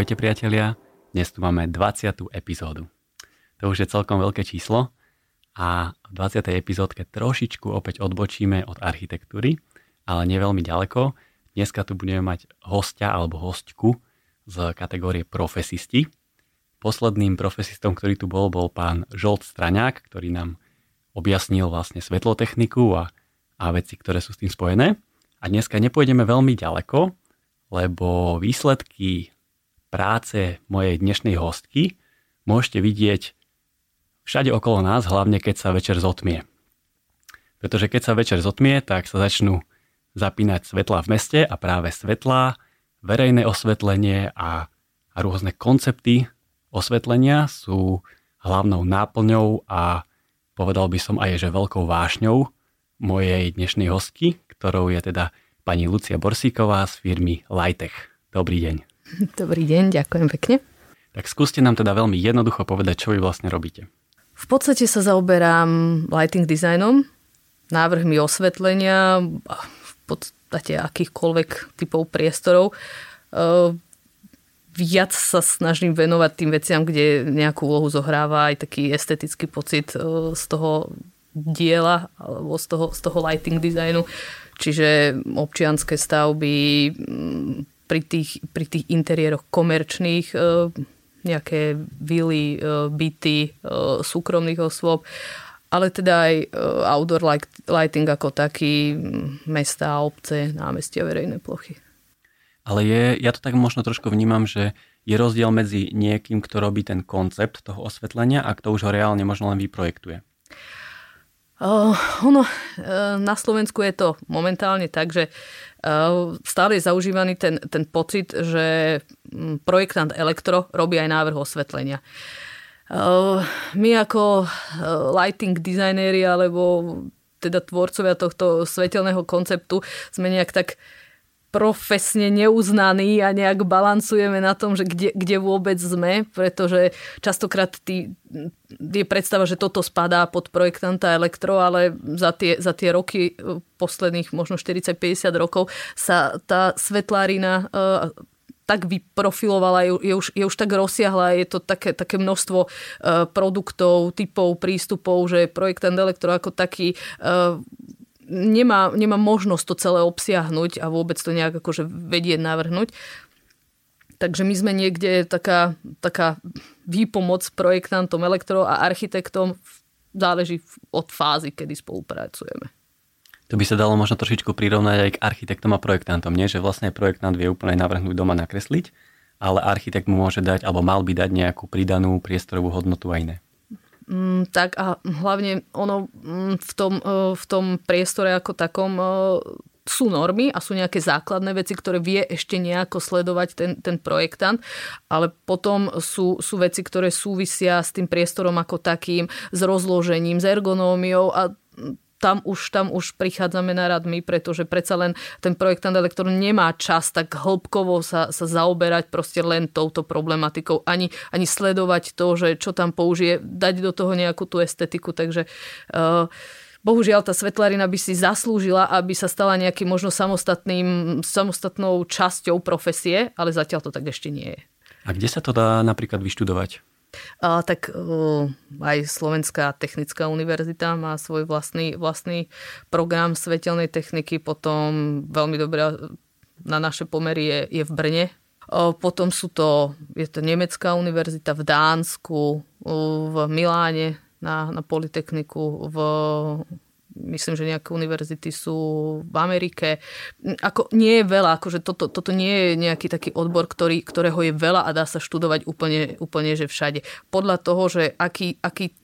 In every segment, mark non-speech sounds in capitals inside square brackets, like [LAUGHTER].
Ahojte priatelia, dnes tu máme 20. epizódu. To už je celkom veľké číslo a v 20. epizódke trošičku opäť odbočíme od architektúry, ale nie veľmi ďaleko. Dneska tu budeme mať hostia alebo hostku z kategórie profesisti. Posledným profesistom, ktorý tu bol, bol pán Žolt Straňák, ktorý nám objasnil vlastne svetlotechniku a, a veci, ktoré sú s tým spojené. A dneska nepôjdeme veľmi ďaleko, lebo výsledky práce mojej dnešnej hostky môžete vidieť všade okolo nás, hlavne keď sa večer zotmie. Pretože keď sa večer zotmie, tak sa začnú zapínať svetla v meste a práve svetlá, verejné osvetlenie a, a rôzne koncepty osvetlenia sú hlavnou náplňou a povedal by som aj, že veľkou vášňou mojej dnešnej hostky, ktorou je teda pani Lucia Borsíková z firmy Lightech. Dobrý deň. Dobrý deň, ďakujem pekne. Tak skúste nám teda veľmi jednoducho povedať, čo vy vlastne robíte. V podstate sa zaoberám lighting designom, návrhmi osvetlenia, v podstate akýchkoľvek typov priestorov. Ehm, viac sa snažím venovať tým veciam, kde nejakú úlohu zohráva aj taký estetický pocit ehm, z toho diela alebo z toho, z toho lighting designu. Čiže občianské stavby, pri tých, pri tých interiéroch komerčných, e, nejaké vily, e, byty e, súkromných osôb, ale teda aj outdoor lighting ako taký, mesta, obce, námestia, verejné plochy. Ale je, ja to tak možno trošku vnímam, že je rozdiel medzi niekým, kto robí ten koncept toho osvetlenia a kto už ho reálne možno len vyprojektuje. Uh, ono, uh, na Slovensku je to momentálne tak, že uh, stále je zaužívaný ten, ten pocit, že mm, projektant elektro robí aj návrh osvetlenia. Uh, my ako uh, lighting designéri alebo teda tvorcovia tohto svetelného konceptu sme nejak tak uh, profesne neuznaní a nejak balancujeme na tom, že kde, kde vôbec sme, pretože častokrát tý, je predstava, že toto spadá pod projektanta elektro, ale za tie, za tie roky e, posledných možno 40-50 rokov sa tá svetlárina uh, tak vyprofilovala, je, je, už, je už tak rozsiahla, je to také, také množstvo uh, produktov, typov, prístupov, že projektant elektro ako taký uh, nemá, nemá možnosť to celé obsiahnuť a vôbec to nejak akože vedieť navrhnúť. Takže my sme niekde taká, taká výpomoc projektantom, elektro a architektom záleží od fázy, kedy spolupracujeme. To by sa dalo možno trošičku prirovnať aj k architektom a projektantom, nie? Že vlastne projektant vie úplne navrhnúť doma nakresliť, ale architekt mu môže dať, alebo mal by dať nejakú pridanú priestorovú hodnotu a iné. Mm, tak a hlavne ono mm, v tom, e, v tom priestore ako takom e, sú normy a sú nejaké základné veci, ktoré vie ešte nejako sledovať ten, ten projektant, ale potom sú, sú veci, ktoré súvisia s tým priestorom ako takým, s rozložením, s ergonómiou a tam už, tam už prichádzame na rad my, pretože predsa len ten projektant elektron nemá čas tak hĺbkovo sa, sa zaoberať proste len touto problematikou, ani, ani sledovať to, že čo tam použije, dať do toho nejakú tú estetiku, takže uh, Bohužiaľ, tá svetlarina by si zaslúžila, aby sa stala nejakým možno samostatným, samostatnou časťou profesie, ale zatiaľ to tak ešte nie je. A kde sa to dá napríklad vyštudovať? A, tak uh, aj Slovenská technická univerzita má svoj vlastný, vlastný program svetelnej techniky, potom veľmi dobrá na naše pomery je, je v Brne. Potom sú to, je to Nemecká univerzita v Dánsku, v Miláne na, na Politechniku, v myslím, že nejaké univerzity sú v Amerike. Ako nie je veľa, akože toto, toto nie je nejaký taký odbor, ktorý, ktorého je veľa a dá sa študovať úplne, úplne že všade. Podľa toho, že aký, aký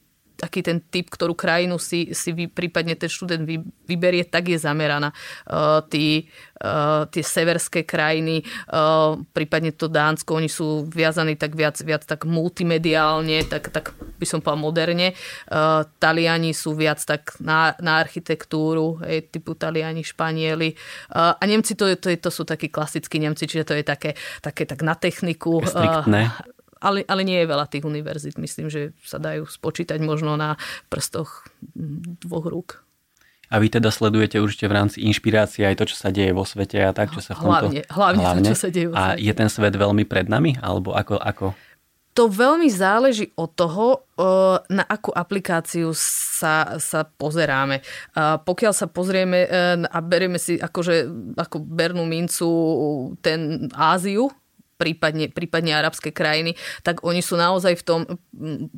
aký ten typ, ktorú krajinu si, si vy, prípadne ten študent vy, vyberie, tak je zameraná. Uh, tí, uh, tie severské krajiny, uh, prípadne to Dánsko, oni sú viazaní tak viac, viac tak multimediálne, tak, tak by som povedal moderne. Uh, Taliani sú viac tak na, na architektúru, hej, typu Taliani, Španieli. Uh, a Nemci to, to, to sú takí klasickí Nemci, čiže to je také, také tak na techniku. Striktné. Uh, ale, ale nie je veľa tých univerzít. Myslím, že sa dajú spočítať možno na prstoch dvoch rúk. A vy teda sledujete určite v rámci inšpirácie aj to, čo sa deje vo svete a tak, čo sa v tomto... Hlavne, hlavne, hlavne to, čo sa deje vo svete. A je ten svet veľmi pred nami? Alebo ako, ako? To veľmi záleží od toho, na akú aplikáciu sa, sa pozeráme. Pokiaľ sa pozrieme e, a berieme si akože, ako bernú mincu ten Áziu, prípadne, prípadne arabské krajiny, tak oni sú naozaj v tom,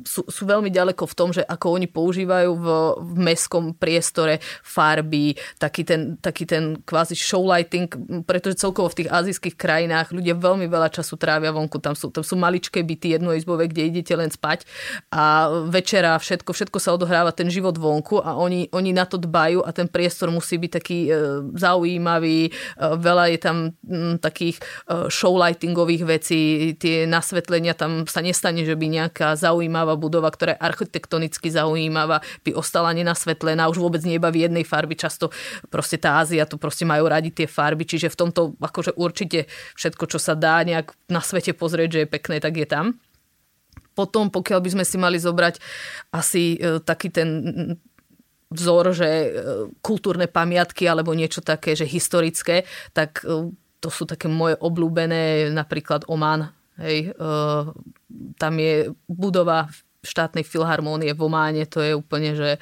sú, sú veľmi ďaleko v tom, že ako oni používajú v, v mestskom priestore farby, taký ten, taký ten kvázi showlighting, pretože celkovo v tých azijských krajinách ľudia veľmi veľa času trávia vonku, tam sú, tam sú maličké byty jednoizbové, kde idete len spať a večera všetko, všetko sa odohráva ten život vonku a oni, oni na to dbajú a ten priestor musí byť taký e, zaujímavý, e, veľa je tam m, takých e, showlightingov nových vecí, tie nasvetlenia, tam sa nestane, že by nejaká zaujímavá budova, ktorá je architektonicky zaujímavá, by ostala nenasvetlená, už vôbec neba v jednej farby. Často proste tá Ázia, tu proste majú radi tie farby, čiže v tomto akože určite všetko, čo sa dá nejak na svete pozrieť, že je pekné, tak je tam. Potom, pokiaľ by sme si mali zobrať asi e, taký ten vzor, že e, kultúrne pamiatky alebo niečo také, že historické, tak e, to sú také moje obľúbené, napríklad Oman. Hej, uh, tam je budova štátnej filharmónie v Ománe, to je úplne, že,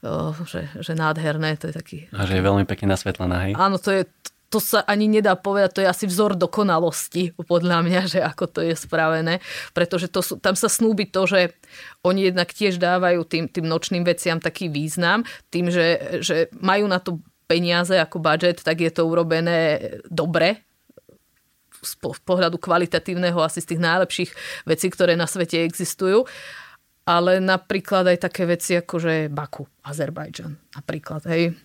uh, že, že nádherné. To je taký... A že je veľmi pekne nasvetlená, hej? Áno, to je, to sa ani nedá povedať, to je asi vzor dokonalosti, podľa mňa, že ako to je spravené, pretože to sú, tam sa snúbi to, že oni jednak tiež dávajú tým, tým nočným veciam taký význam, tým, že, že majú na to peniaze ako budget, tak je to urobené dobre, z pohľadu kvalitatívneho asi z tých najlepších vecí, ktoré na svete existujú. Ale napríklad aj také veci ako že Baku, Azerbajdžan napríklad. Hej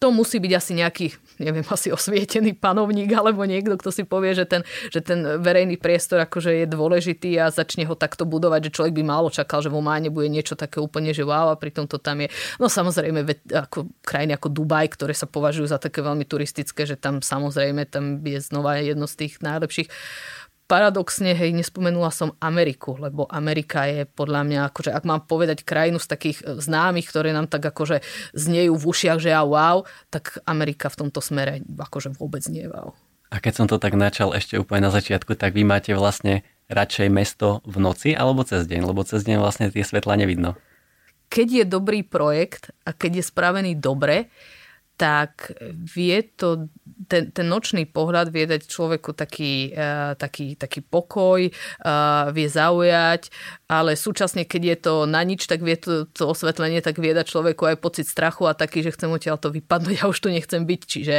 to musí byť asi nejaký, neviem, asi osvietený panovník alebo niekto, kto si povie, že ten, že ten verejný priestor akože je dôležitý a začne ho takto budovať, že človek by málo čakal, že vo Máne bude niečo také úplne, že wow, a pritom to tam je. No samozrejme, ako krajiny ako Dubaj, ktoré sa považujú za také veľmi turistické, že tam samozrejme tam je znova jedno z tých najlepších paradoxne, hej, nespomenula som Ameriku, lebo Amerika je podľa mňa, akože ak mám povedať krajinu z takých e, známych, ktoré nám tak akože znejú v ušiach, že ja wow, tak Amerika v tomto smere akože vôbec nie wow. A keď som to tak načal ešte úplne na začiatku, tak vy máte vlastne radšej mesto v noci alebo cez deň? Lebo cez deň vlastne tie svetla nevidno. Keď je dobrý projekt a keď je spravený dobre, tak vie to, ten, ten nočný pohľad vie dať človeku taký, uh, taký, taký pokoj, uh, vie zaujať, ale súčasne, keď je to na nič, tak vie to, to osvetlenie, tak vie dať človeku aj pocit strachu a taký, že chcem odtiaľ to vypadnúť, ja už tu nechcem byť. Čiže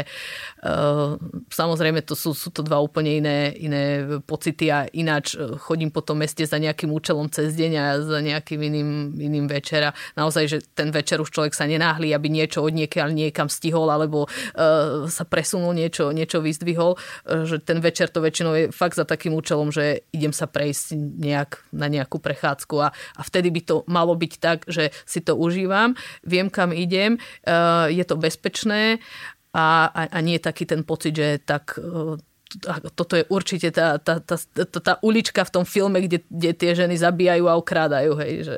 uh, samozrejme, to sú, sú to dva úplne iné, iné pocity a ináč chodím po tom meste za nejakým účelom cez deň a za nejakým iným, iným večera. Naozaj, že ten večer už človek sa nenáhli, aby niečo od niekiaľ niekam stihol alebo uh, sa presunul niečo, niečo vyzdvihol, uh, že ten večer to väčšinou je fakt za takým účelom, že idem sa prejsť nejak na nejakú prechádzku a, a vtedy by to malo byť tak, že si to užívam, viem kam idem, uh, je to bezpečné a, a, a nie je taký ten pocit, že tak uh, toto je určite tá, tá, tá, tá, tá ulička v tom filme, kde, kde tie ženy zabíjajú a okrádajú. Hej, že,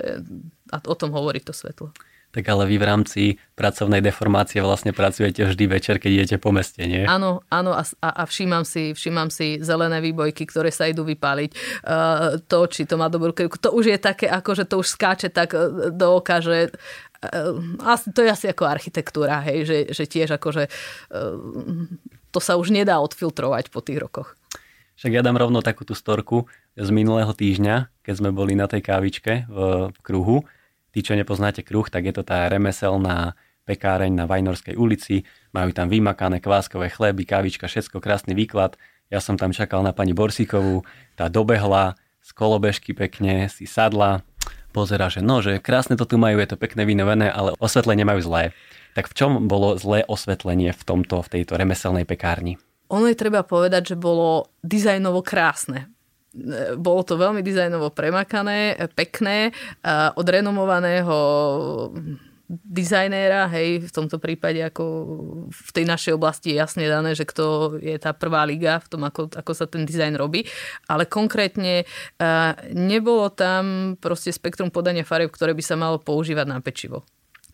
a o tom hovorí to svetlo. Tak ale vy v rámci pracovnej deformácie vlastne pracujete vždy večer, keď idete po meste, nie? Áno, áno a, a všímam, si, všímam si zelené výbojky, ktoré sa idú vypáliť. Uh, to, či to má dobrú to už je také, ako že to už skáče tak e, do oka, že uh, to je asi ako architektúra, hej, že, že tiež akože uh, to sa už nedá odfiltrovať po tých rokoch. Však ja dám rovno takú tú storku z minulého týždňa, keď sme boli na tej kávičke v kruhu Tí, čo nepoznáte kruh, tak je to tá remeselná pekáreň na Vajnorskej ulici. Majú tam vymakané kváskové chleby, kávička, všetko, krásny výklad. Ja som tam čakal na pani Borsíkovú, tá dobehla, z kolobežky pekne, si sadla, pozera, že no, že krásne to tu majú, je to pekné vynovené, ale osvetlenie majú zlé. Tak v čom bolo zlé osvetlenie v tomto, v tejto remeselnej pekárni? Ono je treba povedať, že bolo dizajnovo krásne bolo to veľmi dizajnovo premakané, pekné, od renomovaného dizajnéra, hej, v tomto prípade ako v tej našej oblasti je jasne dané, že kto je tá prvá liga v tom, ako, ako sa ten dizajn robí, ale konkrétne nebolo tam proste spektrum podania farieb, ktoré by sa malo používať na pečivo.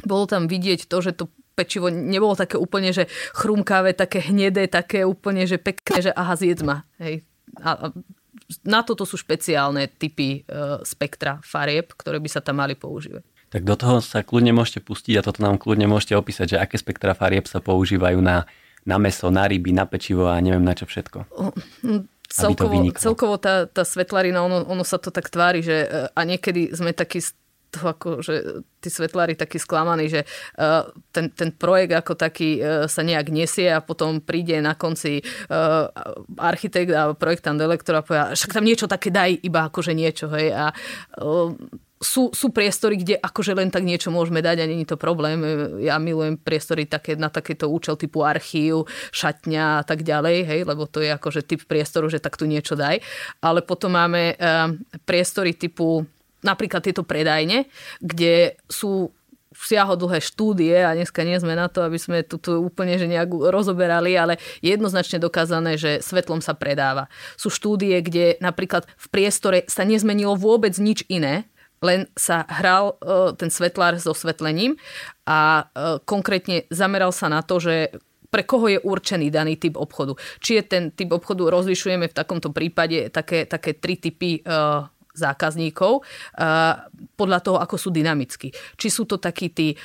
Bolo tam vidieť to, že to pečivo nebolo také úplne, že chrumkavé, také hnedé, také úplne, že pekné, že aha, zjedz ma. Hej. A, na toto sú špeciálne typy e, spektra farieb, ktoré by sa tam mali používať. Tak do toho sa kľudne môžete pustiť a toto nám kľudne môžete opísať, že aké spektra farieb sa používajú na, na meso, na ryby, na pečivo a neviem na čo všetko. celkovo, celkovo tá, tá svetlarina, ono, ono sa to tak tvári, že e, a niekedy sme takí to ako, že tí svetlári takí sklamaní, že uh, ten, ten projekt ako taký uh, sa nejak nesie a potom príde na konci uh, architekt a projektant elektor a povie, však tam niečo také daj, iba akože niečo, hej. A sú, sú priestory, kde akože len tak niečo môžeme dať a není to problém. Ja milujem priestory také, na takéto účel typu archív, šatňa a tak ďalej, hej, lebo to je akože typ priestoru, že tak tu niečo daj. Ale potom máme priestory typu napríklad tieto predajne, kde sú siahodlhé štúdie a dneska nie sme na to, aby sme tu úplne že nejak rozoberali, ale je jednoznačne dokázané, že svetlom sa predáva. Sú štúdie, kde napríklad v priestore sa nezmenilo vôbec nič iné, len sa hral e, ten svetlár so svetlením a e, konkrétne zameral sa na to, že pre koho je určený daný typ obchodu. Či je ten typ obchodu, rozlišujeme v takomto prípade také, také tri typy uh, zákazníkov podľa toho, ako sú dynamickí. Či sú to takí tí,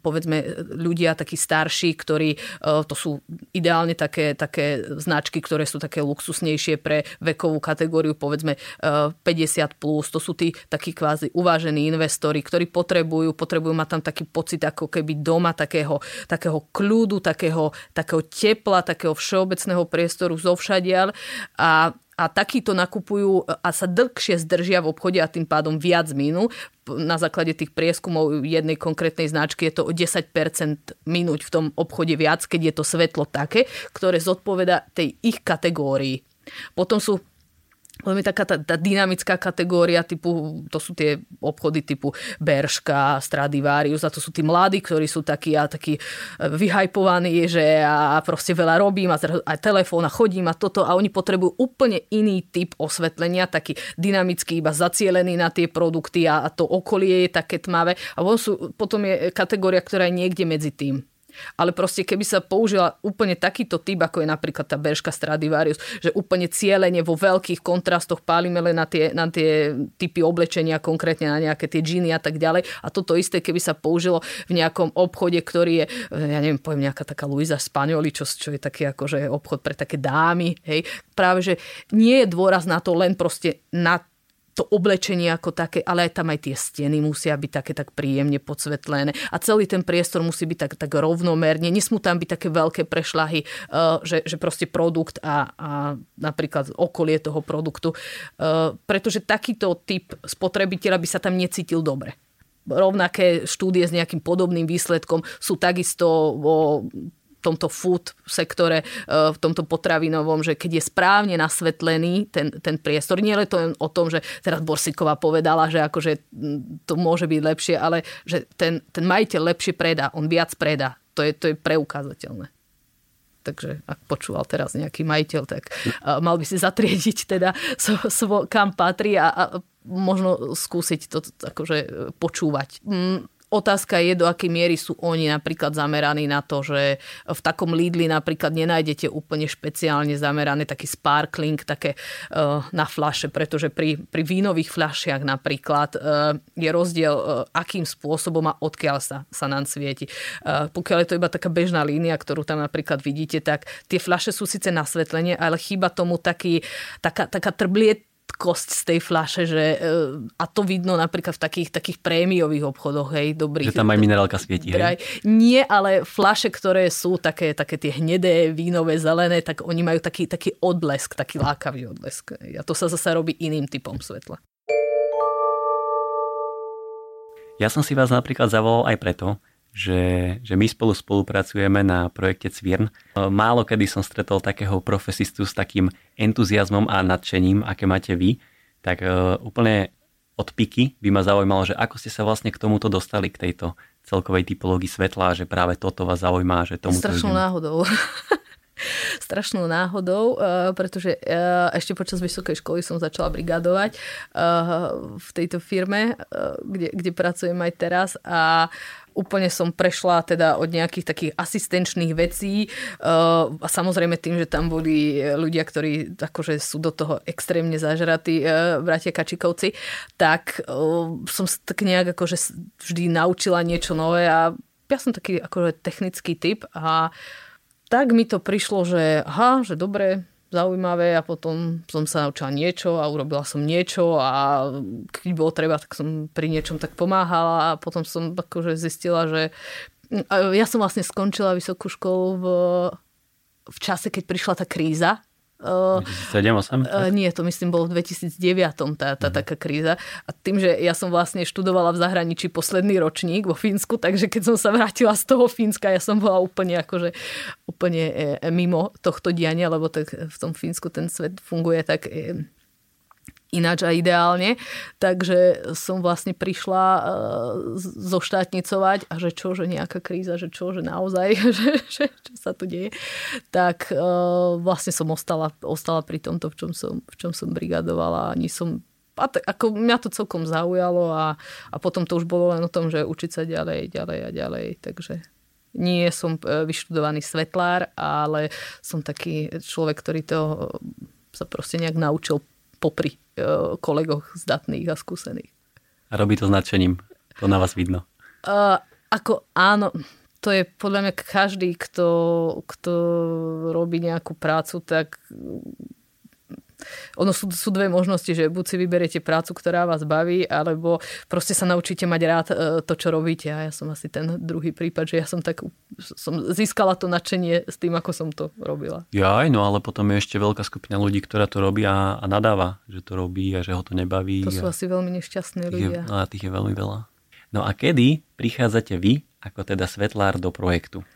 povedzme, ľudia takí starší, ktorí, to sú ideálne také, také značky, ktoré sú také luxusnejšie pre vekovú kategóriu, povedzme 50+, plus. to sú tí takí kvázi uvážení investori, ktorí potrebujú, potrebujú mať tam taký pocit ako keby doma takého, takého kľudu, takého, takého tepla, takého všeobecného priestoru zovšadiaľ a a takýto nakupujú a sa dlhšie zdržia v obchode a tým pádom viac minú. Na základe tých prieskumov jednej konkrétnej značky je to o 10% minúť v tom obchode viac, keď je to svetlo také, ktoré zodpoveda tej ich kategórii. Potom sú veľmi taká tá, tá dynamická kategória typu, to sú tie obchody typu Berška, Stradivarius a to sú tí mladí, ktorí sú takí a takí e, vyhajpovaní, že a proste veľa robím a aj telefón a chodím a toto a oni potrebujú úplne iný typ osvetlenia, taký dynamický, iba zacielený na tie produkty a, a to okolie je také tmavé a sú, potom je kategória, ktorá je niekde medzi tým. Ale proste keby sa použila úplne takýto typ, ako je napríklad tá Berška Stradivarius, že úplne cieľene vo veľkých kontrastoch pálime len na tie, na tie typy oblečenia, konkrétne na nejaké tie džiny a tak ďalej. A toto isté, keby sa použilo v nejakom obchode, ktorý je, ja neviem, poviem nejaká taká Luisa Spanioli, čo, čo je taký akože obchod pre také dámy, hej, práve, že nie je dôraz na to len proste na to oblečenie ako také, ale aj tam aj tie steny musia byť také tak príjemne podsvetlené. A celý ten priestor musí byť tak, tak rovnomerne. Nesmú tam byť také veľké prešlahy, uh, že, že proste produkt a, a napríklad okolie toho produktu, uh, pretože takýto typ spotrebiteľa by sa tam necítil dobre. Rovnaké štúdie s nejakým podobným výsledkom sú takisto vo tomto food sektore, eh, v tomto potravinovom, že keď je správne nasvetlený ten, ten priestor, nie je to len o tom, že teraz Borsiková povedala, že akože to môže byť lepšie, ale že ten, ten majiteľ lepšie predá, on viac predá. To je, to je preukázateľné. Takže ak počúval teraz nejaký majiteľ, tak uh, mal by si zatriediť teda, so, so, kam patrí a, a možno skúsiť to akože počúvať. Otázka je, do akej miery sú oni napríklad zameraní na to, že v takom Lidli napríklad nenájdete úplne špeciálne zamerané taký sparkling, také uh, na flaše, pretože pri, pri vínových fľašiach napríklad uh, je rozdiel, uh, akým spôsobom a odkiaľ sa, sa nám svieti. Uh, pokiaľ je to iba taká bežná línia, ktorú tam napríklad vidíte, tak tie fľaše sú síce na svetlenie, ale chýba tomu taký, taká, taká trbliet, kosť z tej fľaše, že, e, a to vidno napríklad v takých, takých prémiových obchodoch, hej, dobrých. Že tam aj minerálka svieti, hej? Nie, ale fľaše, ktoré sú také, také tie hnedé, vínové, zelené, tak oni majú taký, taký odlesk, taký lákavý odlesk. A to sa zase robí iným typom svetla. Ja som si vás napríklad zavolal aj preto, že, že my spolu spolupracujeme na projekte Cvirn. Málo kedy som stretol takého profesistu s takým entuziasmom a nadšením, aké máte vy, tak uh, úplne od piky by ma zaujímalo, že ako ste sa vlastne k tomuto dostali, k tejto celkovej typológii svetla, že práve toto vás zaujíma, že tomu... Strašnou náhodou. [LAUGHS] [LAUGHS] strašnou náhodou, pretože ešte počas vysokej školy som začala brigadovať v tejto firme, kde, kde pracujem aj teraz a úplne som prešla teda od nejakých takých asistenčných vecí a samozrejme tým, že tam boli ľudia, ktorí akože sú do toho extrémne zažratí, uh, bratia Kačikovci, tak uh, som tak nejak akože vždy naučila niečo nové a ja som taký akože technický typ a tak mi to prišlo, že aha, že dobre, zaujímavé a potom som sa naučila niečo a urobila som niečo a keď bolo treba, tak som pri niečom tak pomáhala a potom som akože zistila, že ja som vlastne skončila vysokú školu v, v čase, keď prišla tá kríza 2007 Uh, nie, to myslím bolo v 2009 tá, tá uh-huh. taká kríza. A tým, že ja som vlastne študovala v zahraničí posledný ročník vo Fínsku, takže keď som sa vrátila z toho Fínska, ja som bola úplne akože úplne e, e, mimo tohto diania, lebo tak v tom Fínsku ten svet funguje tak e, ináč a ideálne. Takže som vlastne prišla uh, zoštátnicovať a že čo, že nejaká kríza, že čo, že naozaj, [LAUGHS] že, že čo sa tu deje. Tak uh, vlastne som ostala, ostala pri tomto, v čom som, v čom som brigadovala. Ani som a t- ako mňa to celkom zaujalo a, a potom to už bolo len o tom, že učiť sa ďalej, ďalej a ďalej. Takže nie som e, vyštudovaný svetlár, ale som taký človek, ktorý to sa proste nejak naučil popri e, kolegoch zdatných a skúsených. A robí to značením. To na vás vidno. Uh, ako áno, to je podľa mňa každý, kto, kto robí nejakú prácu, tak ono sú, sú dve možnosti, že buď si vyberiete prácu, ktorá vás baví, alebo proste sa naučíte mať rád e, to, čo robíte. A ja som asi ten druhý prípad, že ja som tak som získala to nadšenie s tým, ako som to robila. Ja aj, no ale potom je ešte veľká skupina ľudí, ktorá to robí a, a nadáva, že to robí a že ho to nebaví. To sú a asi veľmi nešťastní ľudia. Je, a tých je veľmi veľa. No a kedy prichádzate vy, ako teda svetlár, do projektu?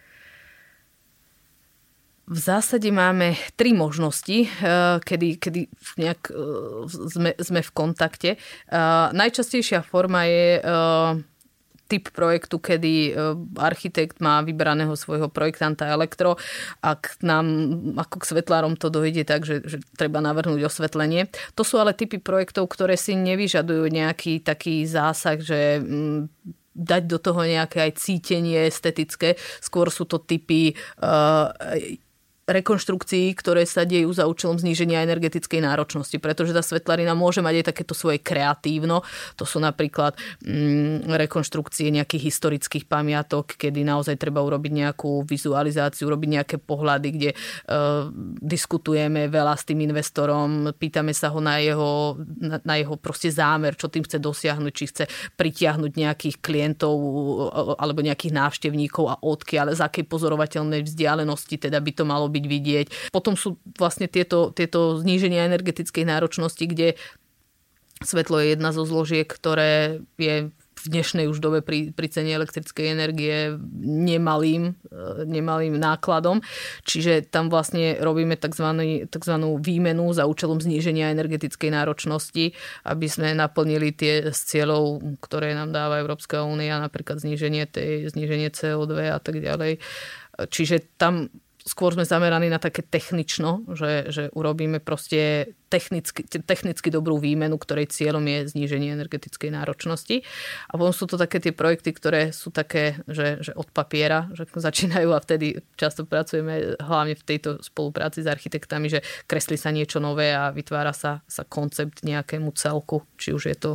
V zásade máme tri možnosti, eh, kedy, kedy nejak eh, sme, sme v kontakte. Eh, najčastejšia forma je typ projektu, kedy architekt má vybraného svojho projektanta elektro a k nám ako k svetlárom to dojde tak, že, že treba navrhnúť osvetlenie. To sú ale typy projektov, ktoré si nevyžadujú nejaký taký zásah, že mm, dať do toho nejaké aj cítenie estetické. Skôr sú to typy uh, rekonštrukcií, ktoré sa dejú za účelom zníženia energetickej náročnosti, pretože tá svetlarina môže mať aj takéto svoje kreatívno. To sú napríklad mm, rekonštrukcie nejakých historických pamiatok, kedy naozaj treba urobiť nejakú vizualizáciu, urobiť nejaké pohľady, kde e, diskutujeme veľa s tým investorom, pýtame sa ho na jeho, na, na jeho proste zámer, čo tým chce dosiahnuť, či chce pritiahnuť nejakých klientov alebo nejakých návštevníkov a odkiaľ, z akej pozorovateľnej vzdialenosti teda by to malo byť byť vidieť. Potom sú vlastne tieto, tieto zníženia energetickej náročnosti, kde svetlo je jedna zo zložiek, ktoré je v dnešnej už dobe pri, pri cene elektrickej energie nemalým, e, nemalým nákladom. Čiže tam vlastne robíme tzv. výmenu za účelom zníženia energetickej náročnosti, aby sme naplnili tie z cieľov, ktoré nám dáva Európska únia, napríklad zníženie, tej, zníženie CO2 a tak ďalej. Čiže tam skôr sme zameraní na také technično, že, že urobíme proste technicky, technicky dobrú výmenu, ktorej cieľom je zníženie energetickej náročnosti. A potom sú to také tie projekty, ktoré sú také, že, že od papiera, že [LAUGHS] začínajú a vtedy často pracujeme hlavne v tejto spolupráci s architektami, že kreslí sa niečo nové a vytvára sa, sa koncept nejakému celku, či už je to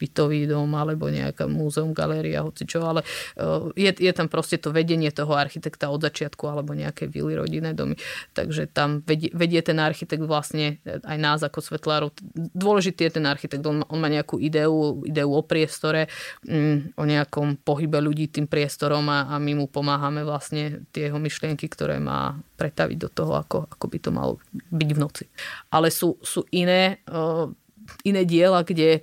bytový dom alebo nejaká múzeum, galéria, hoci čo, ale eh, je, je tam proste to vedenie toho architekta od začiatku alebo nejaké vily, rodinné domy. Takže tam vedie, vedie ten architekt vlastne eh, aj nás ako svetlárov. Dôležitý je ten architekt, on, on má nejakú ideu, ideu o priestore, mm, o nejakom pohybe ľudí tým priestorom a, a my mu pomáhame vlastne tie jeho myšlienky, ktoré má pretaviť do toho, ako, ako by to malo byť v noci. Ale sú, sú iné, uh, iné diela, kde,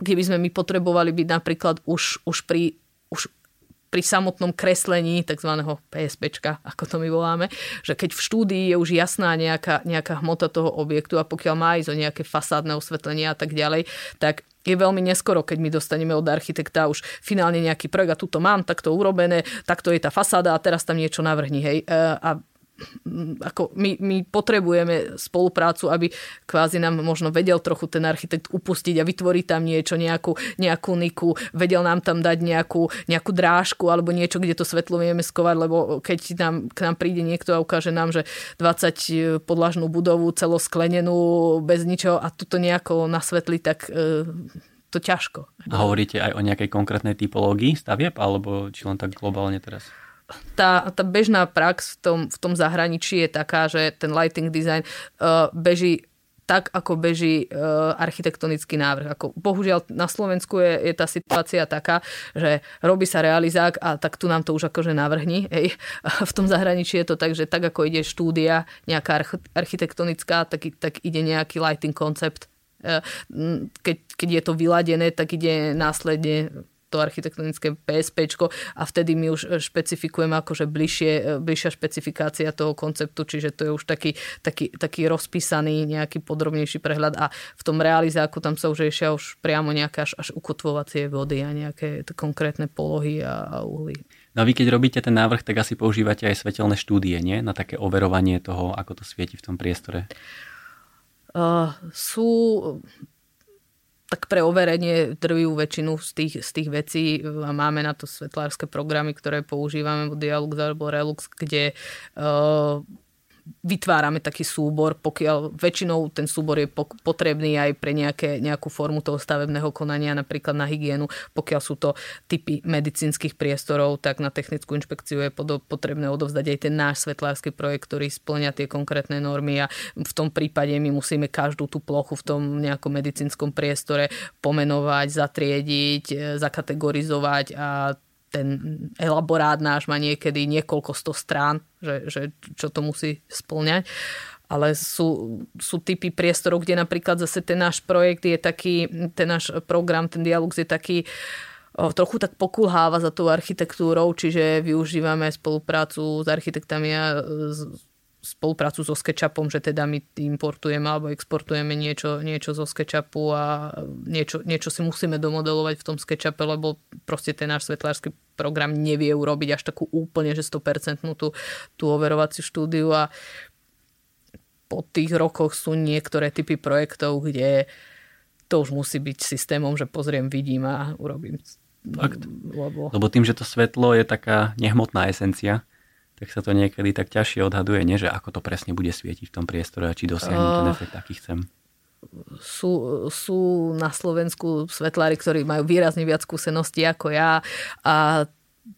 keby sme my potrebovali byť napríklad už, už pri už pri samotnom kreslení tzv. PSPčka, ako to my voláme, že keď v štúdii je už jasná nejaká, nejaká hmota toho objektu a pokiaľ má ísť o nejaké fasádne osvetlenie a tak ďalej, tak je veľmi neskoro, keď my dostaneme od architekta už finálne nejaký projekt a tuto mám, takto urobené, takto je tá fasáda a teraz tam niečo navrhni. Hej. E, a ako my, my potrebujeme spoluprácu, aby kvázi nám možno vedel trochu ten architekt upustiť a vytvoriť tam niečo, nejakú, nejakú niku, vedel nám tam dať nejakú, nejakú drážku alebo niečo, kde to svetlo vieme skovať, lebo keď nám, k nám príde niekto a ukáže nám, že 20 podlažnú budovu celosklenenú bez ničoho a tuto nejako nasvetli, tak e, to ťažko. A hovoríte aj o nejakej konkrétnej typológii stavieb, alebo či len tak globálne teraz? Tá, tá bežná prax v tom, v tom zahraničí je taká, že ten lighting design uh, beží tak, ako beží uh, architektonický návrh. Ako, bohužiaľ na Slovensku je, je tá situácia taká, že robí sa realizák a tak tu nám to už akože navrhni. Ej. V tom zahraničí je to tak, že tak ako ide štúdia nejaká architektonická, tak, tak ide nejaký lighting koncept. Uh, keď, keď je to vyladené, tak ide následne to architektonické PSP a vtedy my už špecifikujeme akože bližšie, bližšia špecifikácia toho konceptu, čiže to je už taký, taký, taký rozpísaný nejaký podrobnejší prehľad a v tom realizáku tam sa už riešia už priamo nejaké až, až ukotvovacie vody a nejaké konkrétne polohy a, a uhly. No a vy keď robíte ten návrh, tak asi používate aj svetelné štúdie, nie? Na také overovanie toho, ako to svieti v tom priestore. Uh, sú tak pre overenie drvivú väčšinu z tých, z tých vecí a máme na to svetlárske programy, ktoré používame, Dialux alebo Relux, kde uh, vytvárame taký súbor, pokiaľ väčšinou ten súbor je potrebný aj pre nejaké, nejakú formu toho stavebného konania, napríklad na hygienu. Pokiaľ sú to typy medicínskych priestorov, tak na technickú inšpekciu je potrebné odovzdať aj ten náš svetlársky projekt, ktorý splňa tie konkrétne normy a v tom prípade my musíme každú tú plochu v tom nejakom medicínskom priestore pomenovať, zatriediť, e, zakategorizovať a ten elaborát náš má niekedy niekoľko sto strán, že, že čo to musí splňať. Ale sú, sú typy priestorov, kde napríklad zase ten náš projekt je taký, ten náš program, ten dialog je taký, trochu tak pokulháva za tou architektúrou, čiže využívame spoluprácu s architektami a spoluprácu so SketchUpom, že teda my importujeme alebo exportujeme niečo, niečo zo SketchUpu a niečo, niečo si musíme domodelovať v tom SketchUpe, lebo proste ten náš svetlársky program nevie urobiť až takú úplne, že 100% tú, tú overovaciu štúdiu a po tých rokoch sú niektoré typy projektov, kde to už musí byť systémom, že pozriem, vidím a urobím. Fakt. Lebo... Lebo tým, že to svetlo je taká nehmotná esencia, tak sa to niekedy tak ťažšie odhaduje, nie že ako to presne bude svietiť v tom priestore a či dosiahnu uh, ten efekt, aký chcem. Sú, sú na Slovensku svetlári, ktorí majú výrazne viac skúseností ako ja a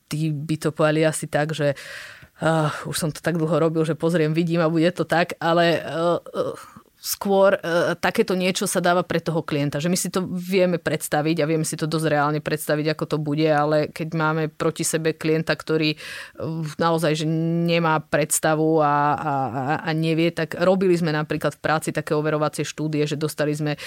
tí by to povedali asi tak, že uh, už som to tak dlho robil, že pozriem, vidím a bude to tak, ale uh, uh, skôr e, takéto niečo sa dáva pre toho klienta. Že my si to vieme predstaviť a vieme si to dosť reálne predstaviť, ako to bude, ale keď máme proti sebe klienta, ktorý e, naozaj že nemá predstavu a, a, a nevie, tak robili sme napríklad v práci také overovacie štúdie, že dostali sme e,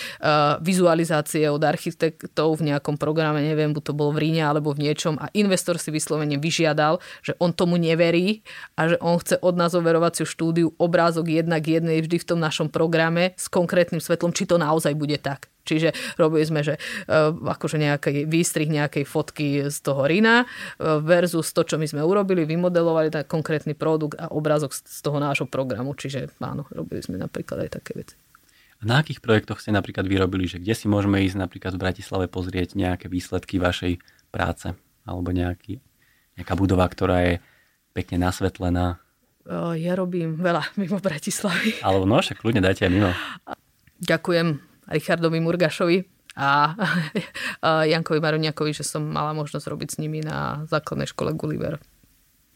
vizualizácie od architektov v nejakom programe, neviem, buď to bolo v Ríne alebo v niečom a investor si vyslovene vyžiadal, že on tomu neverí a že on chce od nás overovaciu štúdiu obrázok jednak jednej vždy v tom našom programe programe s konkrétnym svetlom, či to naozaj bude tak. Čiže robili sme, že uh, akože nejaký výstrih nejakej fotky z toho Rina uh, versus to, čo my sme urobili, vymodelovali ten konkrétny produkt a obrázok z toho nášho programu. Čiže áno, robili sme napríklad aj také veci. A na akých projektoch ste napríklad vyrobili, že kde si môžeme ísť napríklad v Bratislave pozrieť nejaké výsledky vašej práce alebo nejaký, nejaká budova, ktorá je pekne nasvetlená, ja robím veľa [LAUGHS] mimo Bratislavy. Alebo no, však kľudne dajte aj mimo. Ďakujem Richardovi Murgašovi a [LAUGHS] Jankovi Maroniakovi, že som mala možnosť robiť s nimi na základnej škole Gulliver.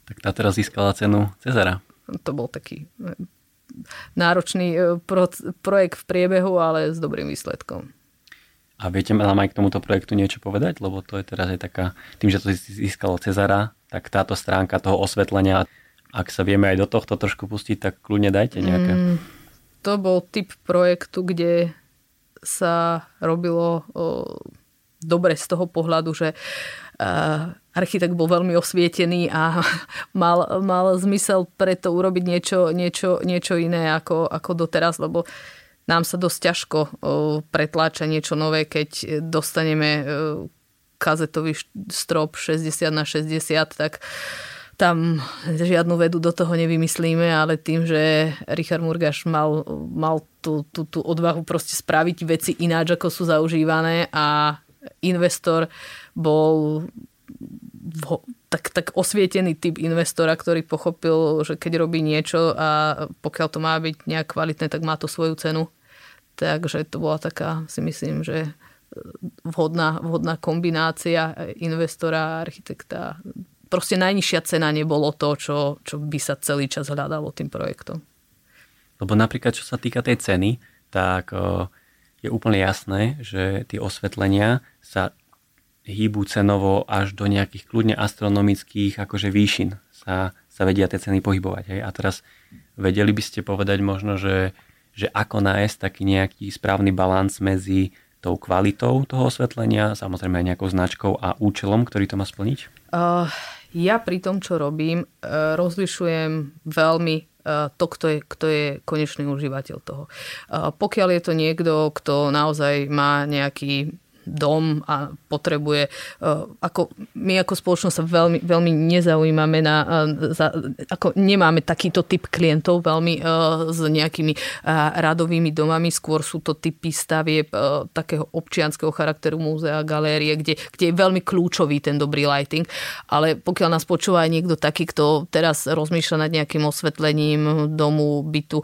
Tak tá teraz získala cenu Cezara. To bol taký e, náročný e, pro, projekt v priebehu, ale s dobrým výsledkom. A viete nám aj k tomuto projektu niečo povedať? Lebo to je teraz aj taká, tým, že to získalo Cezara, tak táto stránka toho osvetlenia ak sa vieme aj do tohto trošku pustiť, tak kľudne dajte nejaké. Mm, to bol typ projektu, kde sa robilo o, dobre z toho pohľadu, že uh, architekt bol veľmi osvietený a [LAUGHS] mal, mal zmysel preto urobiť niečo, niečo, niečo iné ako, ako doteraz, lebo nám sa dosť ťažko uh, pretláča niečo nové, keď dostaneme uh, kazetový strop 60 na 60, tak tam žiadnu vedu do toho nevymyslíme, ale tým, že Richard Murgaš mal, mal tú, tú, tú odvahu proste spraviť veci ináč, ako sú zaužívané a investor bol tak, tak osvietený typ investora, ktorý pochopil, že keď robí niečo a pokiaľ to má byť nejak kvalitné, tak má to svoju cenu. Takže to bola taká, si myslím, že vhodná, vhodná kombinácia investora a architekta. Proste najnižšia cena nebolo to, čo, čo by sa celý čas hľadalo tým projektom. Lebo napríklad, čo sa týka tej ceny, tak je úplne jasné, že tie osvetlenia sa hýbu cenovo až do nejakých kľudne astronomických akože výšin sa, sa vedia tie ceny pohybovať. Hej? A teraz vedeli by ste povedať možno, že, že ako nájsť taký nejaký správny balans medzi tou kvalitou toho osvetlenia, samozrejme aj nejakou značkou a účelom, ktorý to má splniť? Uh, ja pri tom, čo robím, uh, rozlišujem veľmi uh, to, kto je, kto je konečný užívateľ toho. Uh, pokiaľ je to niekto, kto naozaj má nejaký dom a potrebuje, e, ako my ako spoločnosť sa veľmi, veľmi nezaujímame na, e, za, ako nemáme takýto typ klientov veľmi e, s nejakými radovými domami, skôr sú to typy stavieb takého občianského charakteru múzea, galérie, kde, kde je veľmi kľúčový ten dobrý lighting, ale pokiaľ nás počúva aj niekto taký, kto teraz rozmýšľa nad nejakým osvetlením domu, bytu,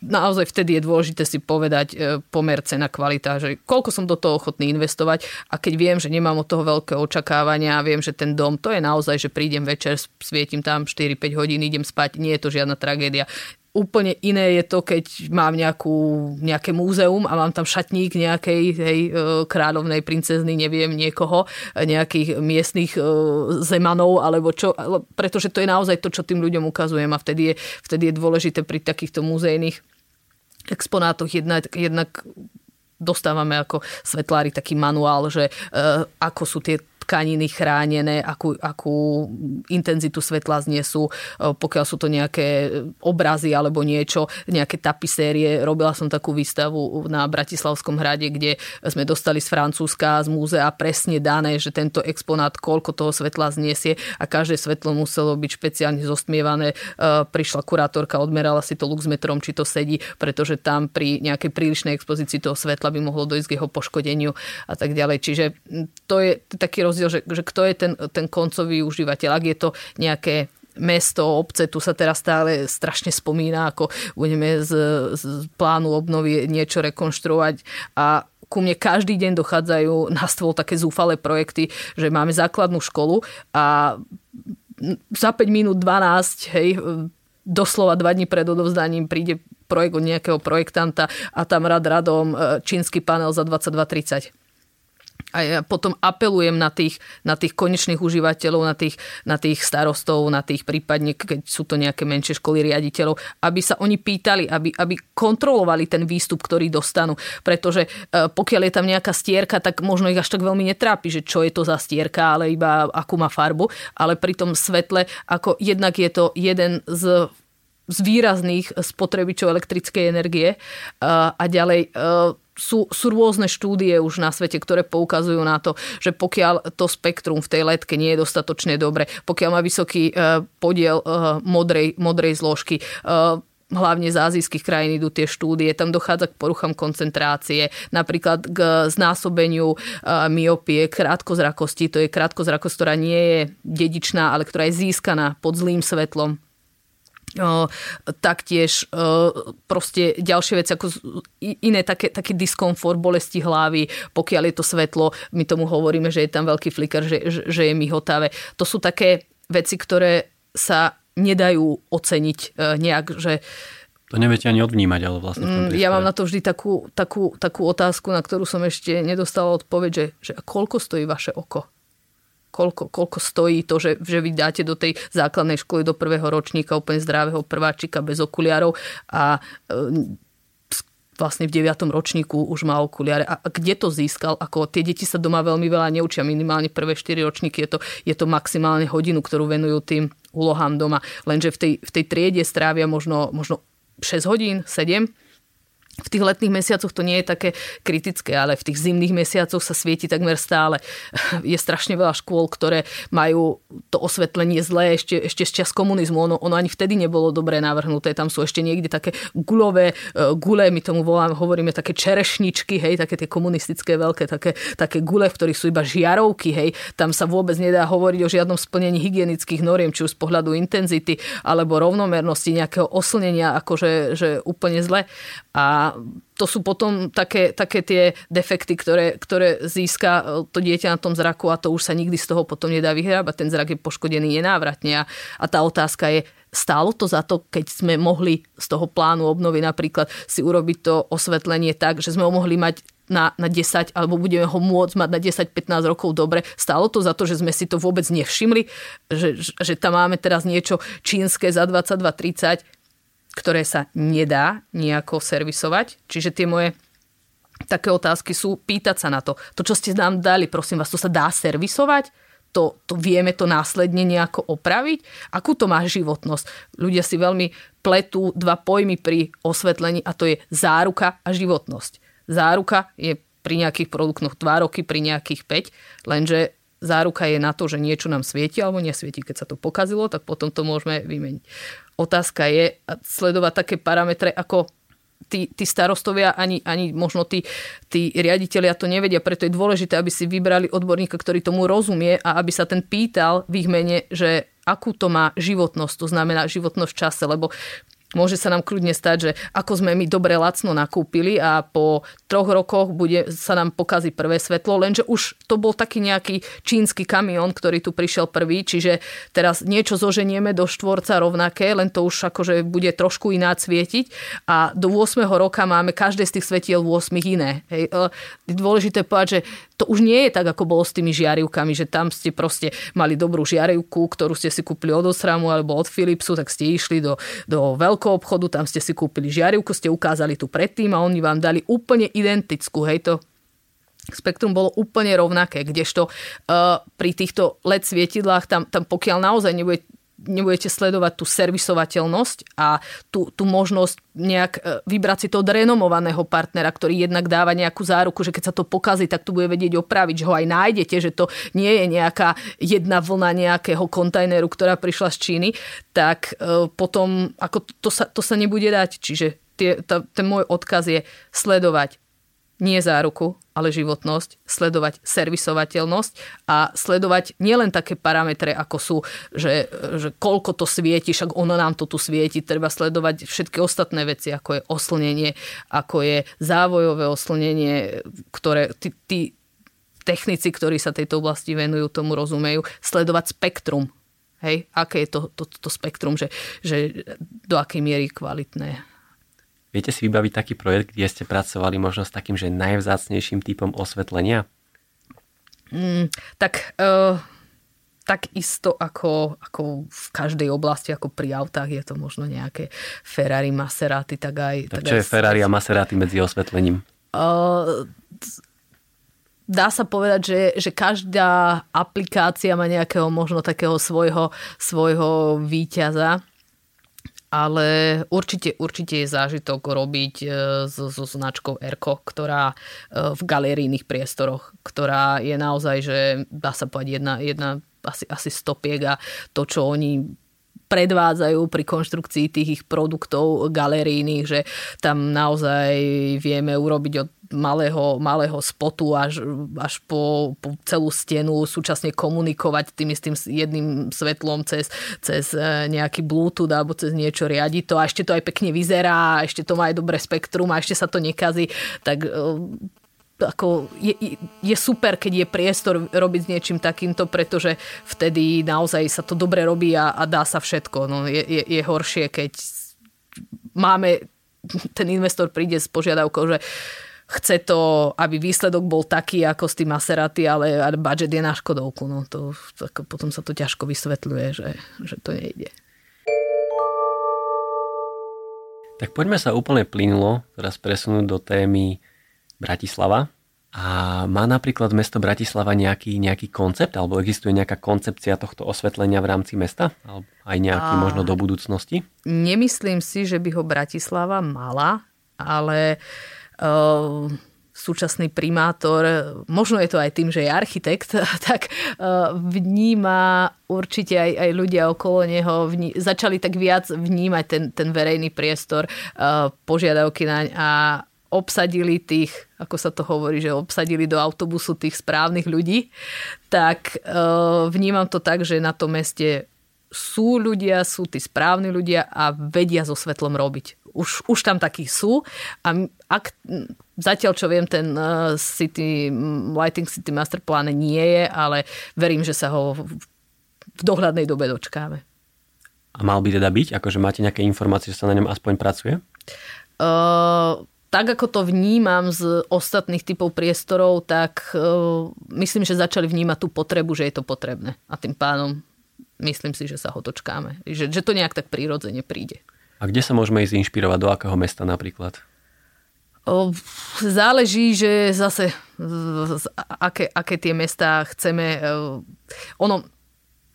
naozaj vtedy je dôležité si povedať e, pomer cena kvalita, že koľko som do toho ochotný investovať a keď viem, že nemám od toho veľké očakávania a viem, že ten dom, to je naozaj, že prídem večer, svietim tam 4-5 hodín, idem spať, nie je to žiadna tragédia. Úplne iné je to, keď mám nejakú, nejaké múzeum a mám tam šatník nejakej hej, e, kráľovnej princezny, neviem, niekoho, nejakých miestnych e, zemanov, alebo čo, pretože to je naozaj to, čo tým ľuďom ukazujem a vtedy je, vtedy je dôležité pri takýchto múzejných exponátoch jednak, jednak dostávame ako svetlári taký manuál, že uh, ako sú tie tkaniny chránené, akú, akú intenzitu svetla znesú, e, pokiaľ sú to nejaké obrazy alebo niečo, nejaké tapisérie. Robila som takú výstavu na Bratislavskom hrade, kde sme dostali z Francúzska, z múzea presne dané, že tento exponát koľko toho svetla zniesie a každé svetlo muselo byť špeciálne zostmievané. E, prišla kurátorka, odmerala si to luxmetrom, či to sedí, pretože tam pri nejakej prílišnej expozícii toho svetla by mohlo dojsť k jeho poškodeniu a tak ďalej. Čiže to je taký rozdiel rozdiel, že, že kto je ten, ten koncový užívateľ. Ak je to nejaké mesto, obce, tu sa teraz stále strašne spomína, ako budeme z, z plánu obnovy niečo rekonštruovať a ku mne každý deň dochádzajú na stôl také zúfalé projekty, že máme základnú školu a za 5 minút 12, hej, doslova dva dní pred odovzdaním príde projekt od nejakého projektanta a tam rad radom e, čínsky panel za 22.30 a ja potom apelujem na tých, na tých konečných užívateľov, na tých, na tých starostov, na tých prípadne, keď sú to nejaké menšie školy riaditeľov, aby sa oni pýtali, aby, aby kontrolovali ten výstup, ktorý dostanú. Pretože e, pokiaľ je tam nejaká stierka, tak možno ich až tak veľmi netrápi, že čo je to za stierka, ale iba akú má farbu. Ale pri tom svetle, ako jednak je to jeden z z výrazných spotrebičov elektrickej energie a ďalej sú, sú rôzne štúdie už na svete, ktoré poukazujú na to, že pokiaľ to spektrum v tej letke nie je dostatočne dobre, pokiaľ má vysoký e, podiel e, modrej, modrej zložky, e, hlavne z azijských krajín idú tie štúdie, tam dochádza k poruchám koncentrácie, napríklad k znásobeniu myopie, krátkozrakosti, to je krátkozrakosť, ktorá nie je dedičná, ale ktorá je získaná pod zlým svetlom taktiež proste ďalšie veci ako iné také, taký diskomfort, bolesti hlavy, pokiaľ je to svetlo, my tomu hovoríme, že je tam veľký flicker, že, že je mihotavé. To sú také veci, ktoré sa nedajú oceniť e, nejak, že to neviete ani odvnímať, ale vlastne v tom mm, Ja mám na to vždy takú, takú, takú otázku, na ktorú som ešte nedostala odpoveď, že, že koľko stojí vaše oko? Koľko, koľko stojí to, že, že vy dáte do tej základnej školy do prvého ročníka úplne zdravého prváčika bez okuliarov a e, vlastne v 9. ročníku už má okuliare. A kde to získal? Ako tie deti sa doma veľmi veľa neučia, minimálne prvé 4 ročníky je to, je to maximálne hodinu, ktorú venujú tým úlohám doma. Lenže v tej, v tej triede strávia možno, možno 6 hodín, 7 v tých letných mesiacoch to nie je také kritické, ale v tých zimných mesiacoch sa svieti takmer stále. Je strašne veľa škôl, ktoré majú to osvetlenie zlé ešte, ešte z čas komunizmu. Ono, ono ani vtedy nebolo dobre navrhnuté. Tam sú ešte niekde také gulové e, gule, my tomu voláme, hovoríme také čerešničky, hej, také tie komunistické veľké, také, také gule, v ktorých sú iba žiarovky, hej. Tam sa vôbec nedá hovoriť o žiadnom splnení hygienických noriem, či už z pohľadu intenzity alebo rovnomernosti nejakého oslnenia, akože že úplne zle. A to sú potom také, také tie defekty, ktoré, ktoré získa e, to dieťa na tom zraku a to už sa nikdy z toho potom nedá vyhrábať. Ten zrak je poškodený nenávratne a, a tá otázka je, stálo to za to, keď sme mohli z toho plánu obnovy napríklad si urobiť to osvetlenie tak, že sme ho mohli mať na, na 10, alebo budeme ho môcť mať na 10-15 rokov dobre. Stálo to za to, že sme si to vôbec nevšimli, že, že tam máme teraz niečo čínske za 22-30, ktoré sa nedá nejako servisovať. Čiže tie moje také otázky sú pýtať sa na to. To, čo ste nám dali, prosím vás, to sa dá servisovať? To, to vieme to následne nejako opraviť? Akú to má životnosť? Ľudia si veľmi pletú dva pojmy pri osvetlení a to je záruka a životnosť. Záruka je pri nejakých produktoch 2 roky, pri nejakých 5, lenže záruka je na to, že niečo nám svieti alebo nesvieti. Keď sa to pokazilo, tak potom to môžeme vymeniť. Otázka je sledovať také parametre ako tí, tí starostovia ani, ani možno tí, tí riaditeľia to nevedia, preto je dôležité, aby si vybrali odborníka, ktorý tomu rozumie a aby sa ten pýtal v ich mene, že akú to má životnosť, to znamená životnosť v čase, lebo Môže sa nám kľudne stať, že ako sme my dobre lacno nakúpili a po troch rokoch bude, sa nám pokazí prvé svetlo, lenže už to bol taký nejaký čínsky kamión, ktorý tu prišiel prvý, čiže teraz niečo zoženieme do štvorca rovnaké, len to už akože bude trošku iná svietiť a do 8. roka máme každé z tých svetiel 8 iné. Hej. E, dôležité povedať, že to už nie je tak, ako bolo s tými žiarivkami, že tam ste proste mali dobrú žiarivku, ktorú ste si kúpili od Osramu alebo od Philipsu, tak ste išli do, do veľkého obchodu, tam ste si kúpili žiarivku, ste ukázali tu predtým a oni vám dali úplne identickú, hej to spektrum bolo úplne rovnaké, kdežto uh, pri týchto LED svietidlách tam, tam pokiaľ naozaj nebude nebudete sledovať tú servisovateľnosť a tú, tú možnosť nejak e, vybrať si to od renomovaného partnera, ktorý jednak dáva nejakú záruku, že keď sa to pokazí, tak tu bude vedieť opraviť, že ho aj nájdete, že to nie je nejaká jedna vlna nejakého kontajneru, ktorá prišla z Číny, tak e, potom ako to, to, sa, to sa nebude dať. Čiže tie, tá, ten môj odkaz je sledovať nie záruku, ale životnosť, sledovať servisovateľnosť a sledovať nielen také parametre, ako sú, že, že koľko to svieti, však ono nám to tu svieti, treba sledovať všetky ostatné veci, ako je oslnenie, ako je závojové oslnenie, ktoré tí, tí technici, ktorí sa tejto oblasti venujú, tomu rozumejú, sledovať spektrum. Hej, aké je to, to, to spektrum, že, že do akej miery kvalitné Viete si vybaviť taký projekt, kde ste pracovali možno s takým, že najvzácnejším typom osvetlenia? Mm, tak uh, tak isto ako, ako v každej oblasti, ako pri autách, je to možno nejaké Ferrari, Maserati, tak aj... Tak, tak čo aj je Ferrari a Maserati medzi osvetlením? Uh, dá sa povedať, že, že každá aplikácia má nejakého možno takého svojho, svojho víťaza ale určite, určite je zážitok robiť e, so, so značkou Erko, ktorá e, v galerijných priestoroch, ktorá je naozaj, že dá sa povedať jedna, jedna asi, asi stopiek a to, čo oni predvádzajú pri konštrukcii tých ich produktov galerijných, že tam naozaj vieme urobiť od malého, malého spotu až, až po, po celú stenu, súčasne komunikovať tým istým jedným svetlom cez, cez e, nejaký Bluetooth alebo cez niečo riadiť to a ešte to aj pekne vyzerá, ešte to má aj dobré spektrum a ešte sa to nekazí, tak e, ako je, je super, keď je priestor robiť s niečím takýmto, pretože vtedy naozaj sa to dobre robí a, a dá sa všetko. No, je, je, je horšie, keď máme, ten investor príde s požiadavkou, že chce to, aby výsledok bol taký ako s tým Maserati, ale budget je na Škodovku. No, to, tak potom sa to ťažko vysvetľuje, že, že to nejde. Tak poďme sa úplne plynulo teraz presunúť do témy Bratislava. A má napríklad mesto Bratislava nejaký, nejaký koncept, alebo existuje nejaká koncepcia tohto osvetlenia v rámci mesta? Alebo aj nejaký a... možno do budúcnosti? Nemyslím si, že by ho Bratislava mala, ale uh, súčasný primátor, možno je to aj tým, že je architekt, [LAUGHS] tak vníma určite aj, aj ľudia okolo neho, vní, začali tak viac vnímať ten, ten verejný priestor, požiadavky naň a obsadili tých, ako sa to hovorí, že obsadili do autobusu tých správnych ľudí, tak vnímam to tak, že na tom meste sú ľudia, sú tí správni ľudia a vedia so svetlom robiť. Už, už tam takí sú a ak, zatiaľ čo viem, ten uh, City, Lighting City Master Plan nie je, ale verím, že sa ho v dohľadnej dobe dočkáme. A mal by teda byť? Akože máte nejaké informácie, že sa na ňom aspoň pracuje? Uh, tak ako to vnímam z ostatných typov priestorov, tak uh, myslím, že začali vnímať tú potrebu, že je to potrebné. A tým pádom myslím si, že sa ho dočkáme. Že, že to nejak tak prírodzene príde. A kde sa môžeme ísť inšpirovať? Do akého mesta napríklad? Záleží, že zase aké, aké tie mestá chceme. Ono,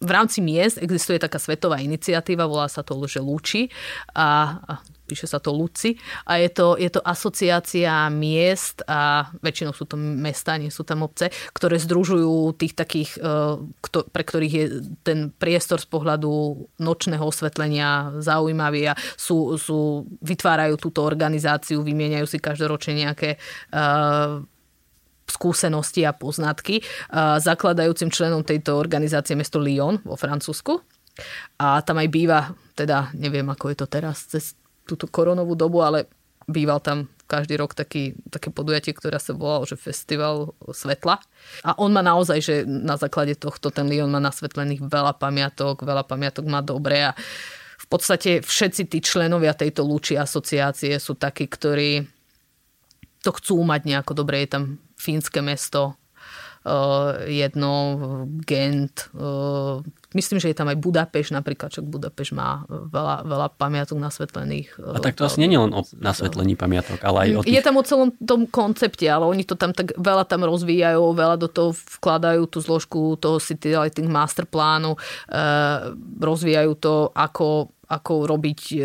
v rámci miest existuje taká svetová iniciatíva, volá sa to, že Lúči a píše sa to Luci a je to, je to asociácia miest a väčšinou sú to mesta, nie sú tam obce, ktoré združujú tých takých, e, pre ktorých je ten priestor z pohľadu nočného osvetlenia zaujímavý a sú, sú, vytvárajú túto organizáciu, vymieňajú si každoročne nejaké uh, skúsenosti a poznatky. Uh, zakladajúcim členom tejto organizácie mesto Lyon vo Francúzsku. A tam aj býva, teda neviem ako je to teraz, cez túto koronovú dobu, ale býval tam každý rok taký, také podujatie, ktoré sa volalo, že Festival svetla. A on má naozaj, že na základe tohto ten Lyon má nasvetlených veľa pamiatok, veľa pamiatok má dobre a v podstate všetci tí členovia tejto lúči asociácie sú takí, ktorí to chcú mať nejako dobre. Je tam fínske mesto, uh, jedno, Gent, uh, Myslím, že je tam aj Budapeš, napríklad, čo Budapeš má veľa, veľa pamiatok nasvetlených. A tak to asi nie je len o nasvetlení pamiatok, ale aj o tých... Je tam o celom tom koncepte, ale oni to tam tak veľa tam rozvíjajú, veľa do toho vkladajú tú zložku toho City Lighting Master plánu, eh, rozvíjajú to, ako ako robiť e,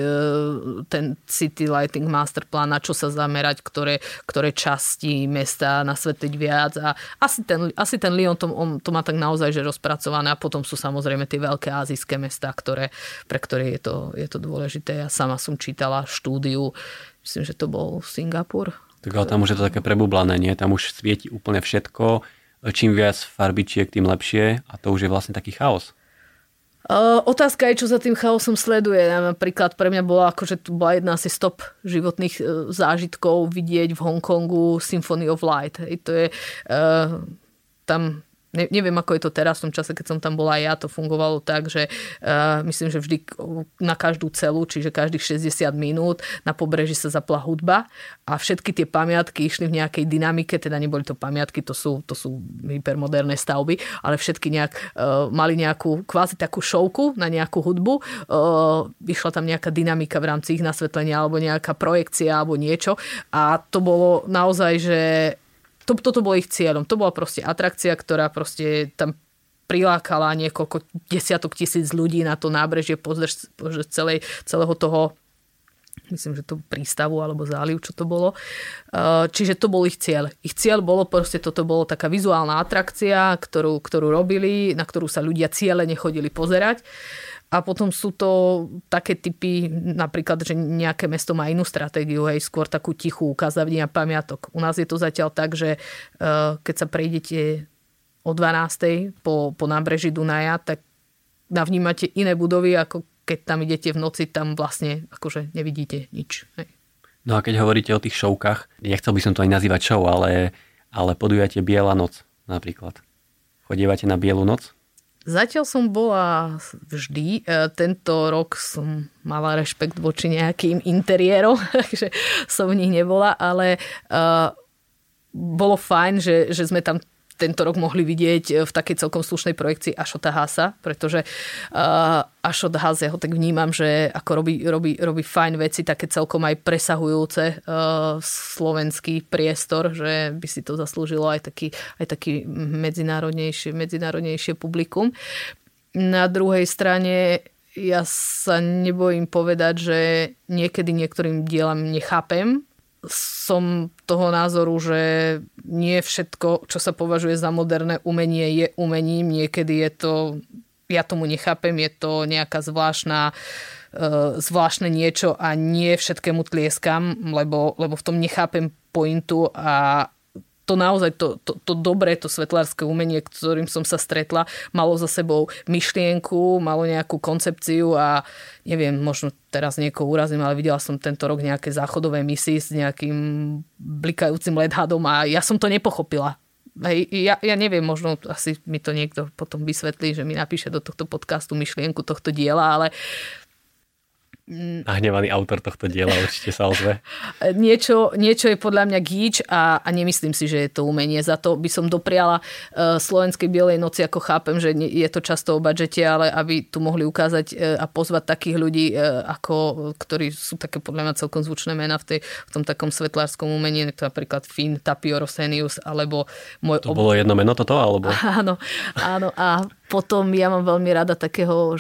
ten City Lighting Master Plan, na čo sa zamerať, ktoré, ktoré časti mesta nasvetliť viac. A asi ten, asi ten Lyon to, on, to má tak naozaj že rozpracované a potom sú samozrejme tie veľké azijské mesta, ktoré, pre ktoré je to, je to dôležité. Ja sama som čítala štúdiu, myslím, že to bol Singapur. Tak ale tam už je to také prebublané, nie? Tam už svieti úplne všetko. Čím viac farbičiek, tým lepšie a to už je vlastne taký chaos. Otázka je, čo za tým chaosom sleduje. Napríklad pre mňa bola, akože tu bola jedna asi stop životných uh, zážitkov vidieť v Hongkongu Symphony of Light. I to je, uh, tam Ne, neviem, ako je to teraz, v tom čase, keď som tam bola ja, to fungovalo tak, že uh, myslím, že vždy na každú celu, čiže každých 60 minút na pobreží sa zapla hudba a všetky tie pamiatky išli v nejakej dynamike, teda neboli to pamiatky, to sú, to sú hypermoderné stavby, ale všetky nejak, uh, mali nejakú kvázi takú šovku na nejakú hudbu, uh, išla tam nejaká dynamika v rámci ich nasvetlenia alebo nejaká projekcia alebo niečo a to bolo naozaj, že to, toto bolo ich cieľom. To bola proste atrakcia, ktorá proste tam prilákala niekoľko desiatok tisíc ľudí na to nábrežie pozrieť celej, celého toho myslím, že to prístavu alebo záliv, čo to bolo. Čiže to bol ich cieľ. Ich cieľ bolo proste, toto bolo taká vizuálna atrakcia, ktorú, ktorú robili, na ktorú sa ľudia ciele nechodili pozerať. A potom sú to také typy, napríklad, že nejaké mesto má inú stratégiu, hej, skôr takú tichú ukázavnia pamiatok. U nás je to zatiaľ tak, že uh, keď sa prejdete o 12. po, po nábreží Dunaja, tak navnímate iné budovy, ako keď tam idete v noci, tam vlastne akože nevidíte nič. Hej. No a keď hovoríte o tých šovkách, nechcel by som to aj nazývať show, ale, ale podujate Biela noc napríklad. Chodievate na Bielu noc? Zatiaľ som bola vždy. E, tento rok som mala rešpekt voči nejakým interiérom, [LAUGHS] takže som v nich nebola, ale uh, bolo fajn, že, že sme tam tento rok mohli vidieť e, v takej celkom slušnej projekcii Ašota Hasa, pretože uh, Ašot Has, ja ho tak vnímam, že ako robí, robí, robí fajn veci, také celkom aj presahujúce uh, slovenský priestor, že by si to zaslúžilo aj taký, aj taký medzinárodnejšie, medzinárodnejšie publikum. Na druhej strane ja sa nebojím povedať, že niekedy niektorým dielam nechápem, som toho názoru, že nie všetko, čo sa považuje za moderné umenie, je umením. Niekedy je to, ja tomu nechápem, je to nejaká zvláštna e, zvláštne niečo a nie všetkému tlieskam, lebo, lebo v tom nechápem pointu a to naozaj, to, to, to dobré, to svetlárske umenie, ktorým som sa stretla, malo za sebou myšlienku, malo nejakú koncepciu a neviem, možno teraz niekoho urazím, ale videla som tento rok nejaké záchodové misie s nejakým blikajúcim ledhadom a ja som to nepochopila. Hej, ja, ja neviem, možno asi mi to niekto potom vysvetlí, že mi napíše do tohto podcastu myšlienku tohto diela, ale Nahnevaný autor tohto diela určite sa ozve. Niečo, niečo je podľa mňa gíč a, a nemyslím si, že je to umenie. Za to by som dopriala uh, Slovenskej Bielej noci, ako chápem, že je to často o budžete, ale aby tu mohli ukázať uh, a pozvať takých ľudí, uh, ako, ktorí sú také podľa mňa celkom zvučné mena v, tej, v tom takom svetlárskom umení, to napríklad Finn Tapio Rosenius, alebo môj... To ob... bolo jedno meno toto, alebo? [LAUGHS] Áno, áno. A potom ja mám veľmi rada takého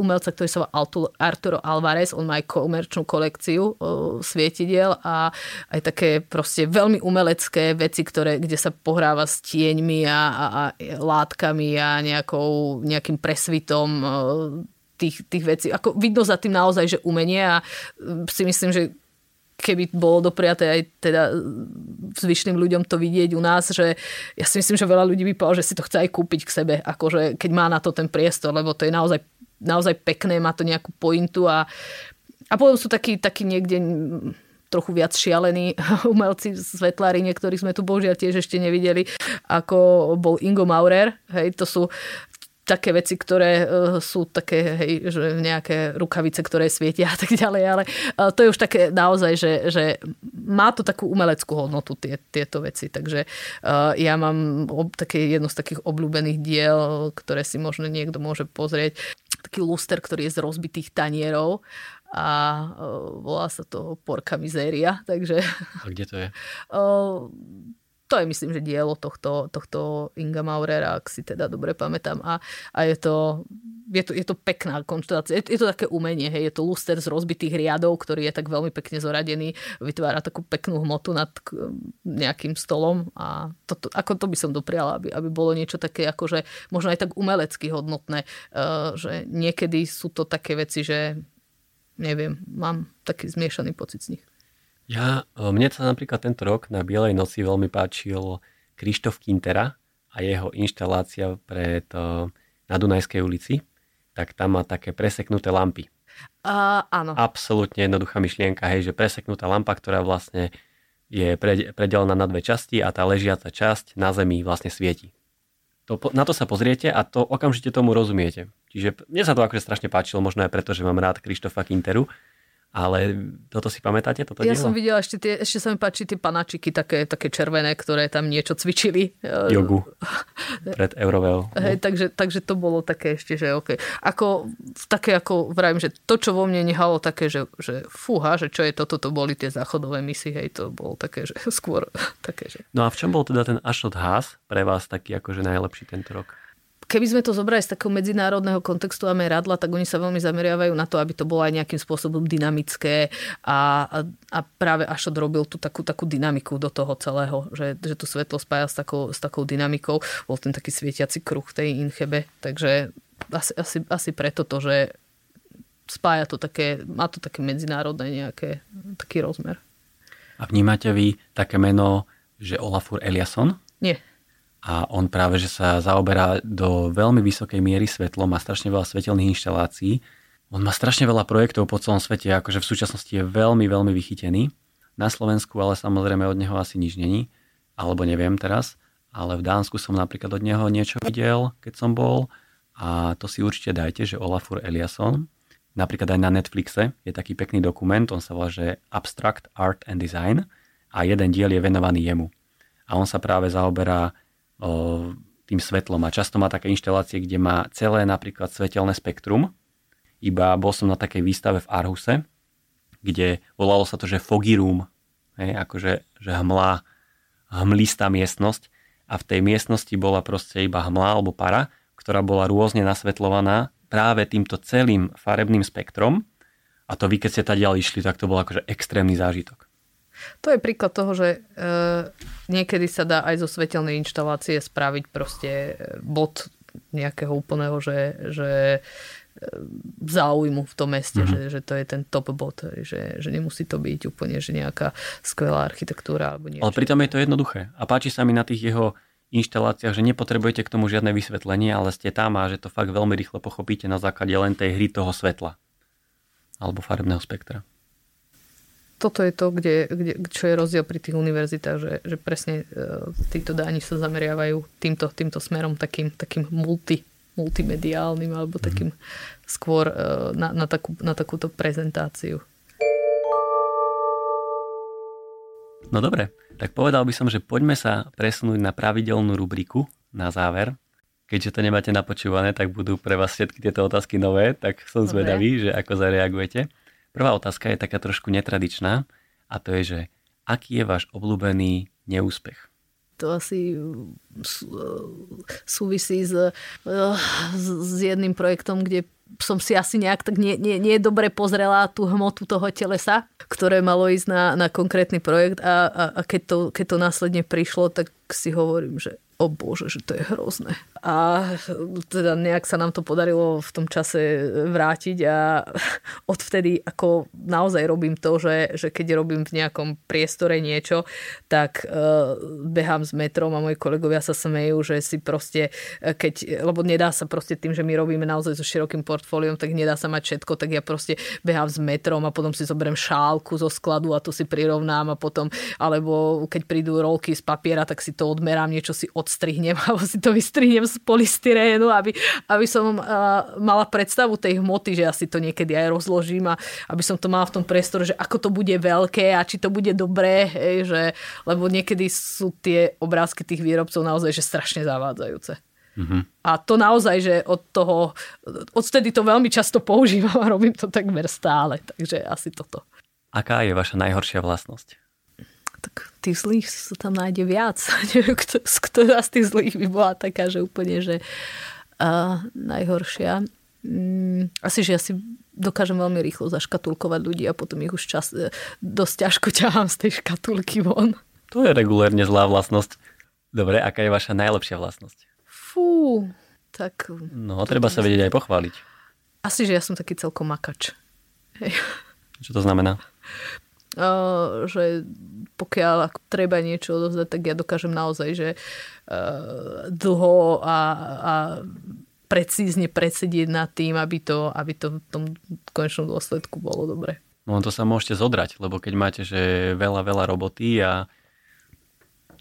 umelca, ktorý sa volá Arturo Alvarez. On má aj komerčnú kolekciu svietidiel a aj také proste veľmi umelecké veci, ktoré, kde sa pohráva s tieňmi a, a, a látkami a nejakou, nejakým presvitom tých, tých vecí. Ako vidno za tým naozaj, že umenie a si myslím, že keby bolo dopriaté aj teda zvyšným ľuďom to vidieť u nás, že ja si myslím, že veľa ľudí by povedal, že si to chce aj kúpiť k sebe, akože keď má na to ten priestor, lebo to je naozaj, naozaj pekné, má to nejakú pointu a, a potom sú takí, takí niekde trochu viac šialení [LAUGHS] umelci svetlári, niektorých sme tu bohužiaľ tiež ešte nevideli, ako bol Ingo Maurer. Hej, to sú také veci, ktoré uh, sú také, hej, že nejaké rukavice, ktoré svietia a tak ďalej, ale uh, to je už také naozaj, že, že má to takú umeleckú hodnotu tie, tieto veci, takže uh, ja mám také jedno z takých obľúbených diel, ktoré si možno niekto môže pozrieť, taký luster, ktorý je z rozbitých tanierov a volá sa to Porka Mizéria, takže... A kde to je? [LAUGHS] To je myslím, že dielo tohto, tohto Inga Maurera, ak si teda dobre pamätám. A, a je, to, je, to, je to pekná konštelácia. Je, je to také umenie, hej. je to luster z rozbitých riadov, ktorý je tak veľmi pekne zoradený, vytvára takú peknú hmotu nad nejakým stolom a to, to, ako to by som dopriala, aby, aby bolo niečo také akože možno aj tak umelecky hodnotné, uh, že niekedy sú to také veci, že neviem, mám taký zmiešaný pocit z nich. Ja, e, mne sa napríklad tento rok na Bielej noci veľmi páčil Krištof Kintera a jeho inštalácia pred, e, na Dunajskej ulici, tak tam má také preseknuté lampy. Uh, áno. Absolútne jednoduchá myšlienka, hej, že preseknutá lampa, ktorá vlastne je predelená na dve časti a tá ležiaca časť na zemi vlastne svieti. To, na to sa pozriete a to okamžite tomu rozumiete. Čiže mne sa to akože strašne páčilo, možno aj preto, že mám rád Krištofa Kinteru, ale toto si pamätáte? Toto ja dielo? som videla ešte, tie, ešte sa mi páči tie panačiky také, také červené, ktoré tam niečo cvičili. [LAUGHS] Jogu [LAUGHS] pred Euroveo. Hej, takže, takže to bolo také ešte, že OK. Ako, také ako vravím, že to, čo vo mne nehalo také, že, že fúha, že čo je toto, to boli tie záchodové misy, hej, to bolo také, že [LAUGHS] skôr také, že... No a v čom bol teda ten Ashot Haas pre vás taký akože najlepší tento rok? Keby sme to zobrali z takého medzinárodného kontextu a meradla, tak oni sa veľmi zameriavajú na to, aby to bolo aj nejakým spôsobom dynamické a, a, a práve Ashot robil tú takú, takú dynamiku do toho celého, že, že to svetlo spája s takou, s takou dynamikou. Bol ten taký svietiaci kruh tej Inchebe, takže asi, asi, asi preto to, že spája to také, má to také medzinárodné nejaké, taký rozmer. A vnímate vy také meno, že Olafur Eliasson? Nie a on práve, že sa zaoberá do veľmi vysokej miery svetlom, má strašne veľa svetelných inštalácií. On má strašne veľa projektov po celom svete, akože v súčasnosti je veľmi, veľmi vychytený. Na Slovensku ale samozrejme od neho asi nič není, alebo neviem teraz, ale v Dánsku som napríklad od neho niečo videl, keď som bol a to si určite dajte, že Olafur Eliasson. Napríklad aj na Netflixe je taký pekný dokument, on sa volá, že Abstract Art and Design a jeden diel je venovaný jemu. A on sa práve zaoberá tým svetlom a často má také inštalácie, kde má celé napríklad svetelné spektrum. Iba bol som na takej výstave v Arhuse, kde volalo sa to, že foggy room, akože že hmla, hmlistá miestnosť a v tej miestnosti bola proste iba hmla alebo para, ktorá bola rôzne nasvetľovaná práve týmto celým farebným spektrom a to vy, keď ste tady išli, tak to bol akože extrémny zážitok. To je príklad toho, že e, niekedy sa dá aj zo svetelnej inštalácie spraviť proste e, bod nejakého úplného, že, že e, záujmu v tom meste, mm-hmm. že, že to je ten top bod, že, že nemusí to byť úplne že nejaká skvelá architektúra alebo niečo. Ale pritom je to jednoduché a páči sa mi na tých jeho inštaláciách, že nepotrebujete k tomu žiadne vysvetlenie, ale ste tam a že to fakt veľmi rýchlo pochopíte na základe len tej hry toho svetla alebo farebného spektra toto je to, kde, kde, čo je rozdiel pri tých univerzitách, že, že presne e, títo dáni sa zameriavajú týmto, týmto smerom takým, takým multi, multimediálnym alebo mhm. takým skôr e, na, na, takú, na takúto prezentáciu. No dobre, tak povedal by som, že poďme sa presunúť na pravidelnú rubriku na záver. Keďže to nemáte napočúvané, tak budú pre vás všetky tieto otázky nové, tak som dobre. zvedavý, že ako zareagujete. Prvá otázka je taká trošku netradičná a to je, že aký je váš obľúbený neúspech? To asi súvisí s, s jedným projektom, kde som si asi nejak tak nie, nie, nie dobre pozrela tú hmotu toho telesa, ktoré malo ísť na, na konkrétny projekt a, a, a keď, to, keď to následne prišlo, tak si hovorím, že o bože, že to je hrozné. A teda nejak sa nám to podarilo v tom čase vrátiť a odvtedy ako naozaj robím to, že, že keď robím v nejakom priestore niečo, tak uh, behám s metrom a moji kolegovia sa smejú, že si proste, e, keď, lebo nedá sa proste tým, že my robíme naozaj so širokým portfóliom, tak nedá sa mať všetko, tak ja proste behám s metrom a potom si zoberiem šálku zo skladu a to si prirovnám a potom, alebo keď prídu rolky z papiera, tak si to odmerám, niečo si od odstrihnem [LAUGHS] alebo si to vystrihnem z polystyrénu, aby, aby som uh, mala predstavu tej hmoty, že asi to niekedy aj rozložím a aby som to mala v tom priestore, že ako to bude veľké a či to bude dobré, hej, že, lebo niekedy sú tie obrázky tých výrobcov naozaj že strašne zavádzajúce. Mm-hmm. A to naozaj, že od toho, odtedy to veľmi často používam a robím to takmer stále, takže asi toto. Aká je vaša najhoršia vlastnosť? Tak tých zlých sa tam nájde viac. [LAUGHS] Neviem, kto, ktorá z tých zlých by bola taká, že úplne, že uh, najhoršia. Mm, asi, že ja si dokážem veľmi rýchlo zaškatulkovať ľudí a potom ich už čas, e, dosť ťažko ťahám z tej škatulky von. To je regulérne zlá vlastnosť. Dobre, aká je vaša najlepšia vlastnosť? Fú, tak... No, treba sa vedieť aj pochváliť. Asi, že ja som taký celkom makač. Hej. Čo to znamená? [LAUGHS] že pokiaľ treba niečo odovzdať, tak ja dokážem naozaj, že dlho a, a precízne predsedieť nad tým, aby to, aby to v tom konečnom dôsledku bolo dobre. No to sa môžete zodrať, lebo keď máte že veľa, veľa roboty a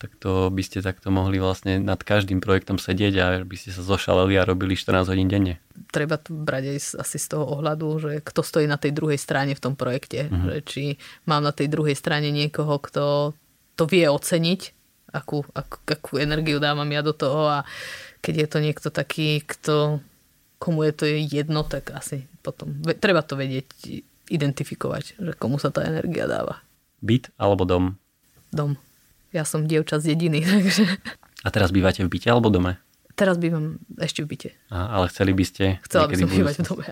tak to by ste takto mohli vlastne nad každým projektom sedieť a by ste sa zošaleli a robili 14 hodín denne. Treba to brať aj asi z toho ohľadu, že kto stojí na tej druhej strane v tom projekte. Mm-hmm. Že či mám na tej druhej strane niekoho, kto to vie oceniť, akú, akú, akú energiu dávam ja do toho a keď je to niekto taký, kto, komu je to jedno, tak asi potom treba to vedieť identifikovať, že komu sa tá energia dáva. Byt alebo dom? Dom. Ja som dievča z dediny, [LAUGHS] takže... A teraz bývate v byte alebo dome? Teraz bývam ešte v byte. A, ale chceli by ste... Chcela by som bývať v dome.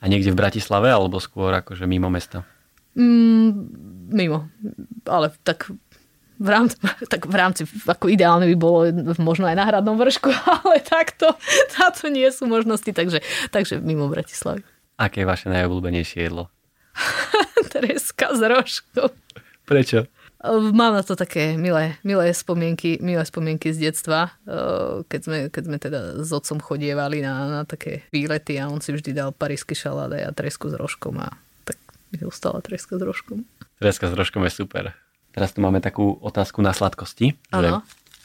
A niekde v Bratislave alebo skôr akože mimo mesta? Mm, mimo. Ale tak v rámci, tak v rámci, ako ideálne by bolo možno aj na hradnom vršku, [LAUGHS] ale takto, táto nie sú možnosti, takže, takže mimo Bratislavy. Aké je vaše najobľúbenejšie jedlo? [LAUGHS] Treska s rožkou. Prečo? Mám na to také milé, milé, spomienky, milé spomienky z detstva, eh, keď sme, keď sme teda s otcom chodievali na, na také výlety a on si vždy dal parísky šaláde a tresku s rožkom a tak mi ostala treska s rožkom. Treska s rožkom je super. Teraz tu máme takú otázku na sladkosti, že,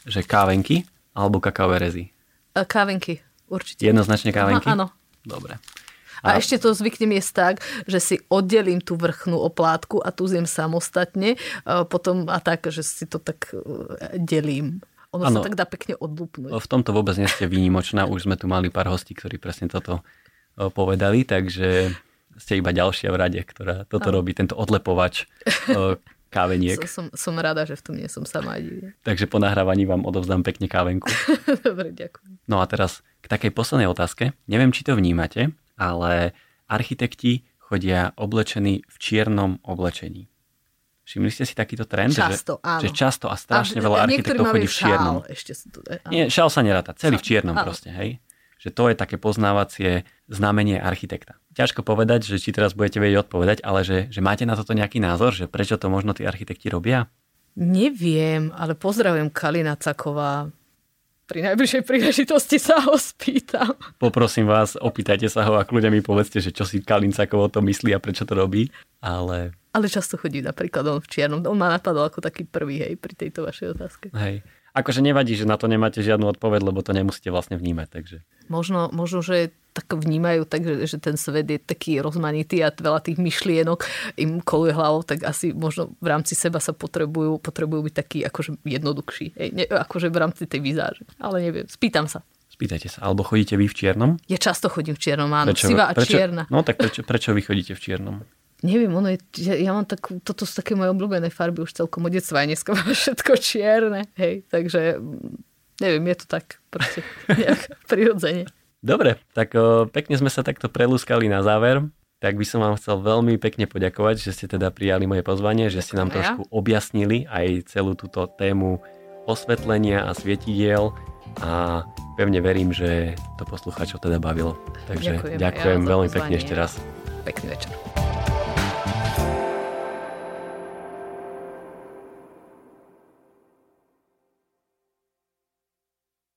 že kávenky alebo kakaové rezy? Eh, kávenky, určite. Jednoznačne kávenky? Aha, áno. Dobre. A, a ešte to zvyknem jesť tak, že si oddelím tú vrchnú oplátku a tu zjem samostatne, a potom a tak, že si to tak e, delím. Ono ano, sa tak dá pekne odlúpnuť. V tomto vôbec nie ste výnimočná, už sme tu mali pár hostí, ktorí presne toto e, povedali, takže ste iba ďalšia v rade, ktorá toto ano. robí, tento odlepovač e, káveniek. [LAUGHS] Som, som rada, že v tom nie som sama. Takže po nahrávaní vám odovzdám pekne kávenku. [LAUGHS] Dobre, ďakujem. No a teraz k takej poslednej otázke. Neviem, či to vnímate, ale architekti chodia oblečení v čiernom oblečení. Všimli ste si takýto trend? Často, že, áno. Že často a strašne a, veľa architektov chodí v čiernom. Šál, ešte sú tu, áno. Nie, šál sa neráta, celý v čiernom áno. proste, hej. Že to je také poznávacie znamenie architekta. Ťažko povedať, že či teraz budete vedieť odpovedať, ale že, že máte na toto nejaký názor, že prečo to možno tí architekti robia? Neviem, ale pozdravujem Kalina Caková. Pri najbližšej príležitosti sa ho spýtam. Poprosím vás, opýtajte sa ho a kľudia mi povedzte, že čo si Kalin Cakovo to myslí a prečo to robí. Ale... ale často chodí napríklad on v čiernom. On ma napadol ako taký prvý, hej, pri tejto vašej otázke. Hej. Akože nevadí, že na to nemáte žiadnu odpoveď, lebo to nemusíte vlastne vnímať. Takže. Možno, možno že tak vnímajú, takže, že ten svet je taký rozmanitý a veľa tých myšlienok im koluje hlavou, tak asi možno v rámci seba sa potrebujú, potrebujú byť taký akože jednoduchší. Hej, ne, akože v rámci tej vizáže. Ale neviem, spýtam sa. Spýtajte sa. Alebo chodíte vy v čiernom? Ja často chodím v čiernom, áno. Prečo, Siva a prečo, čierna. No tak prečo, prečo vy chodíte v čiernom? Neviem, ono je, ja, ja mám takú, toto sú také moje obľúbené farby už celkom od detstva, aj dneska všetko čierne, hej, takže mm, neviem, je to tak proste [LAUGHS] nejak prirodzene. Dobre, tak o, pekne sme sa takto prelúskali na záver, tak by som vám chcel veľmi pekne poďakovať, že ste teda prijali moje pozvanie, že ste nám trošku objasnili aj celú túto tému osvetlenia a svietidiel a pevne verím, že to poslucháčov teda bavilo. Takže ďakujem, ďakujem ja veľmi pekne ešte raz. Pekný večer.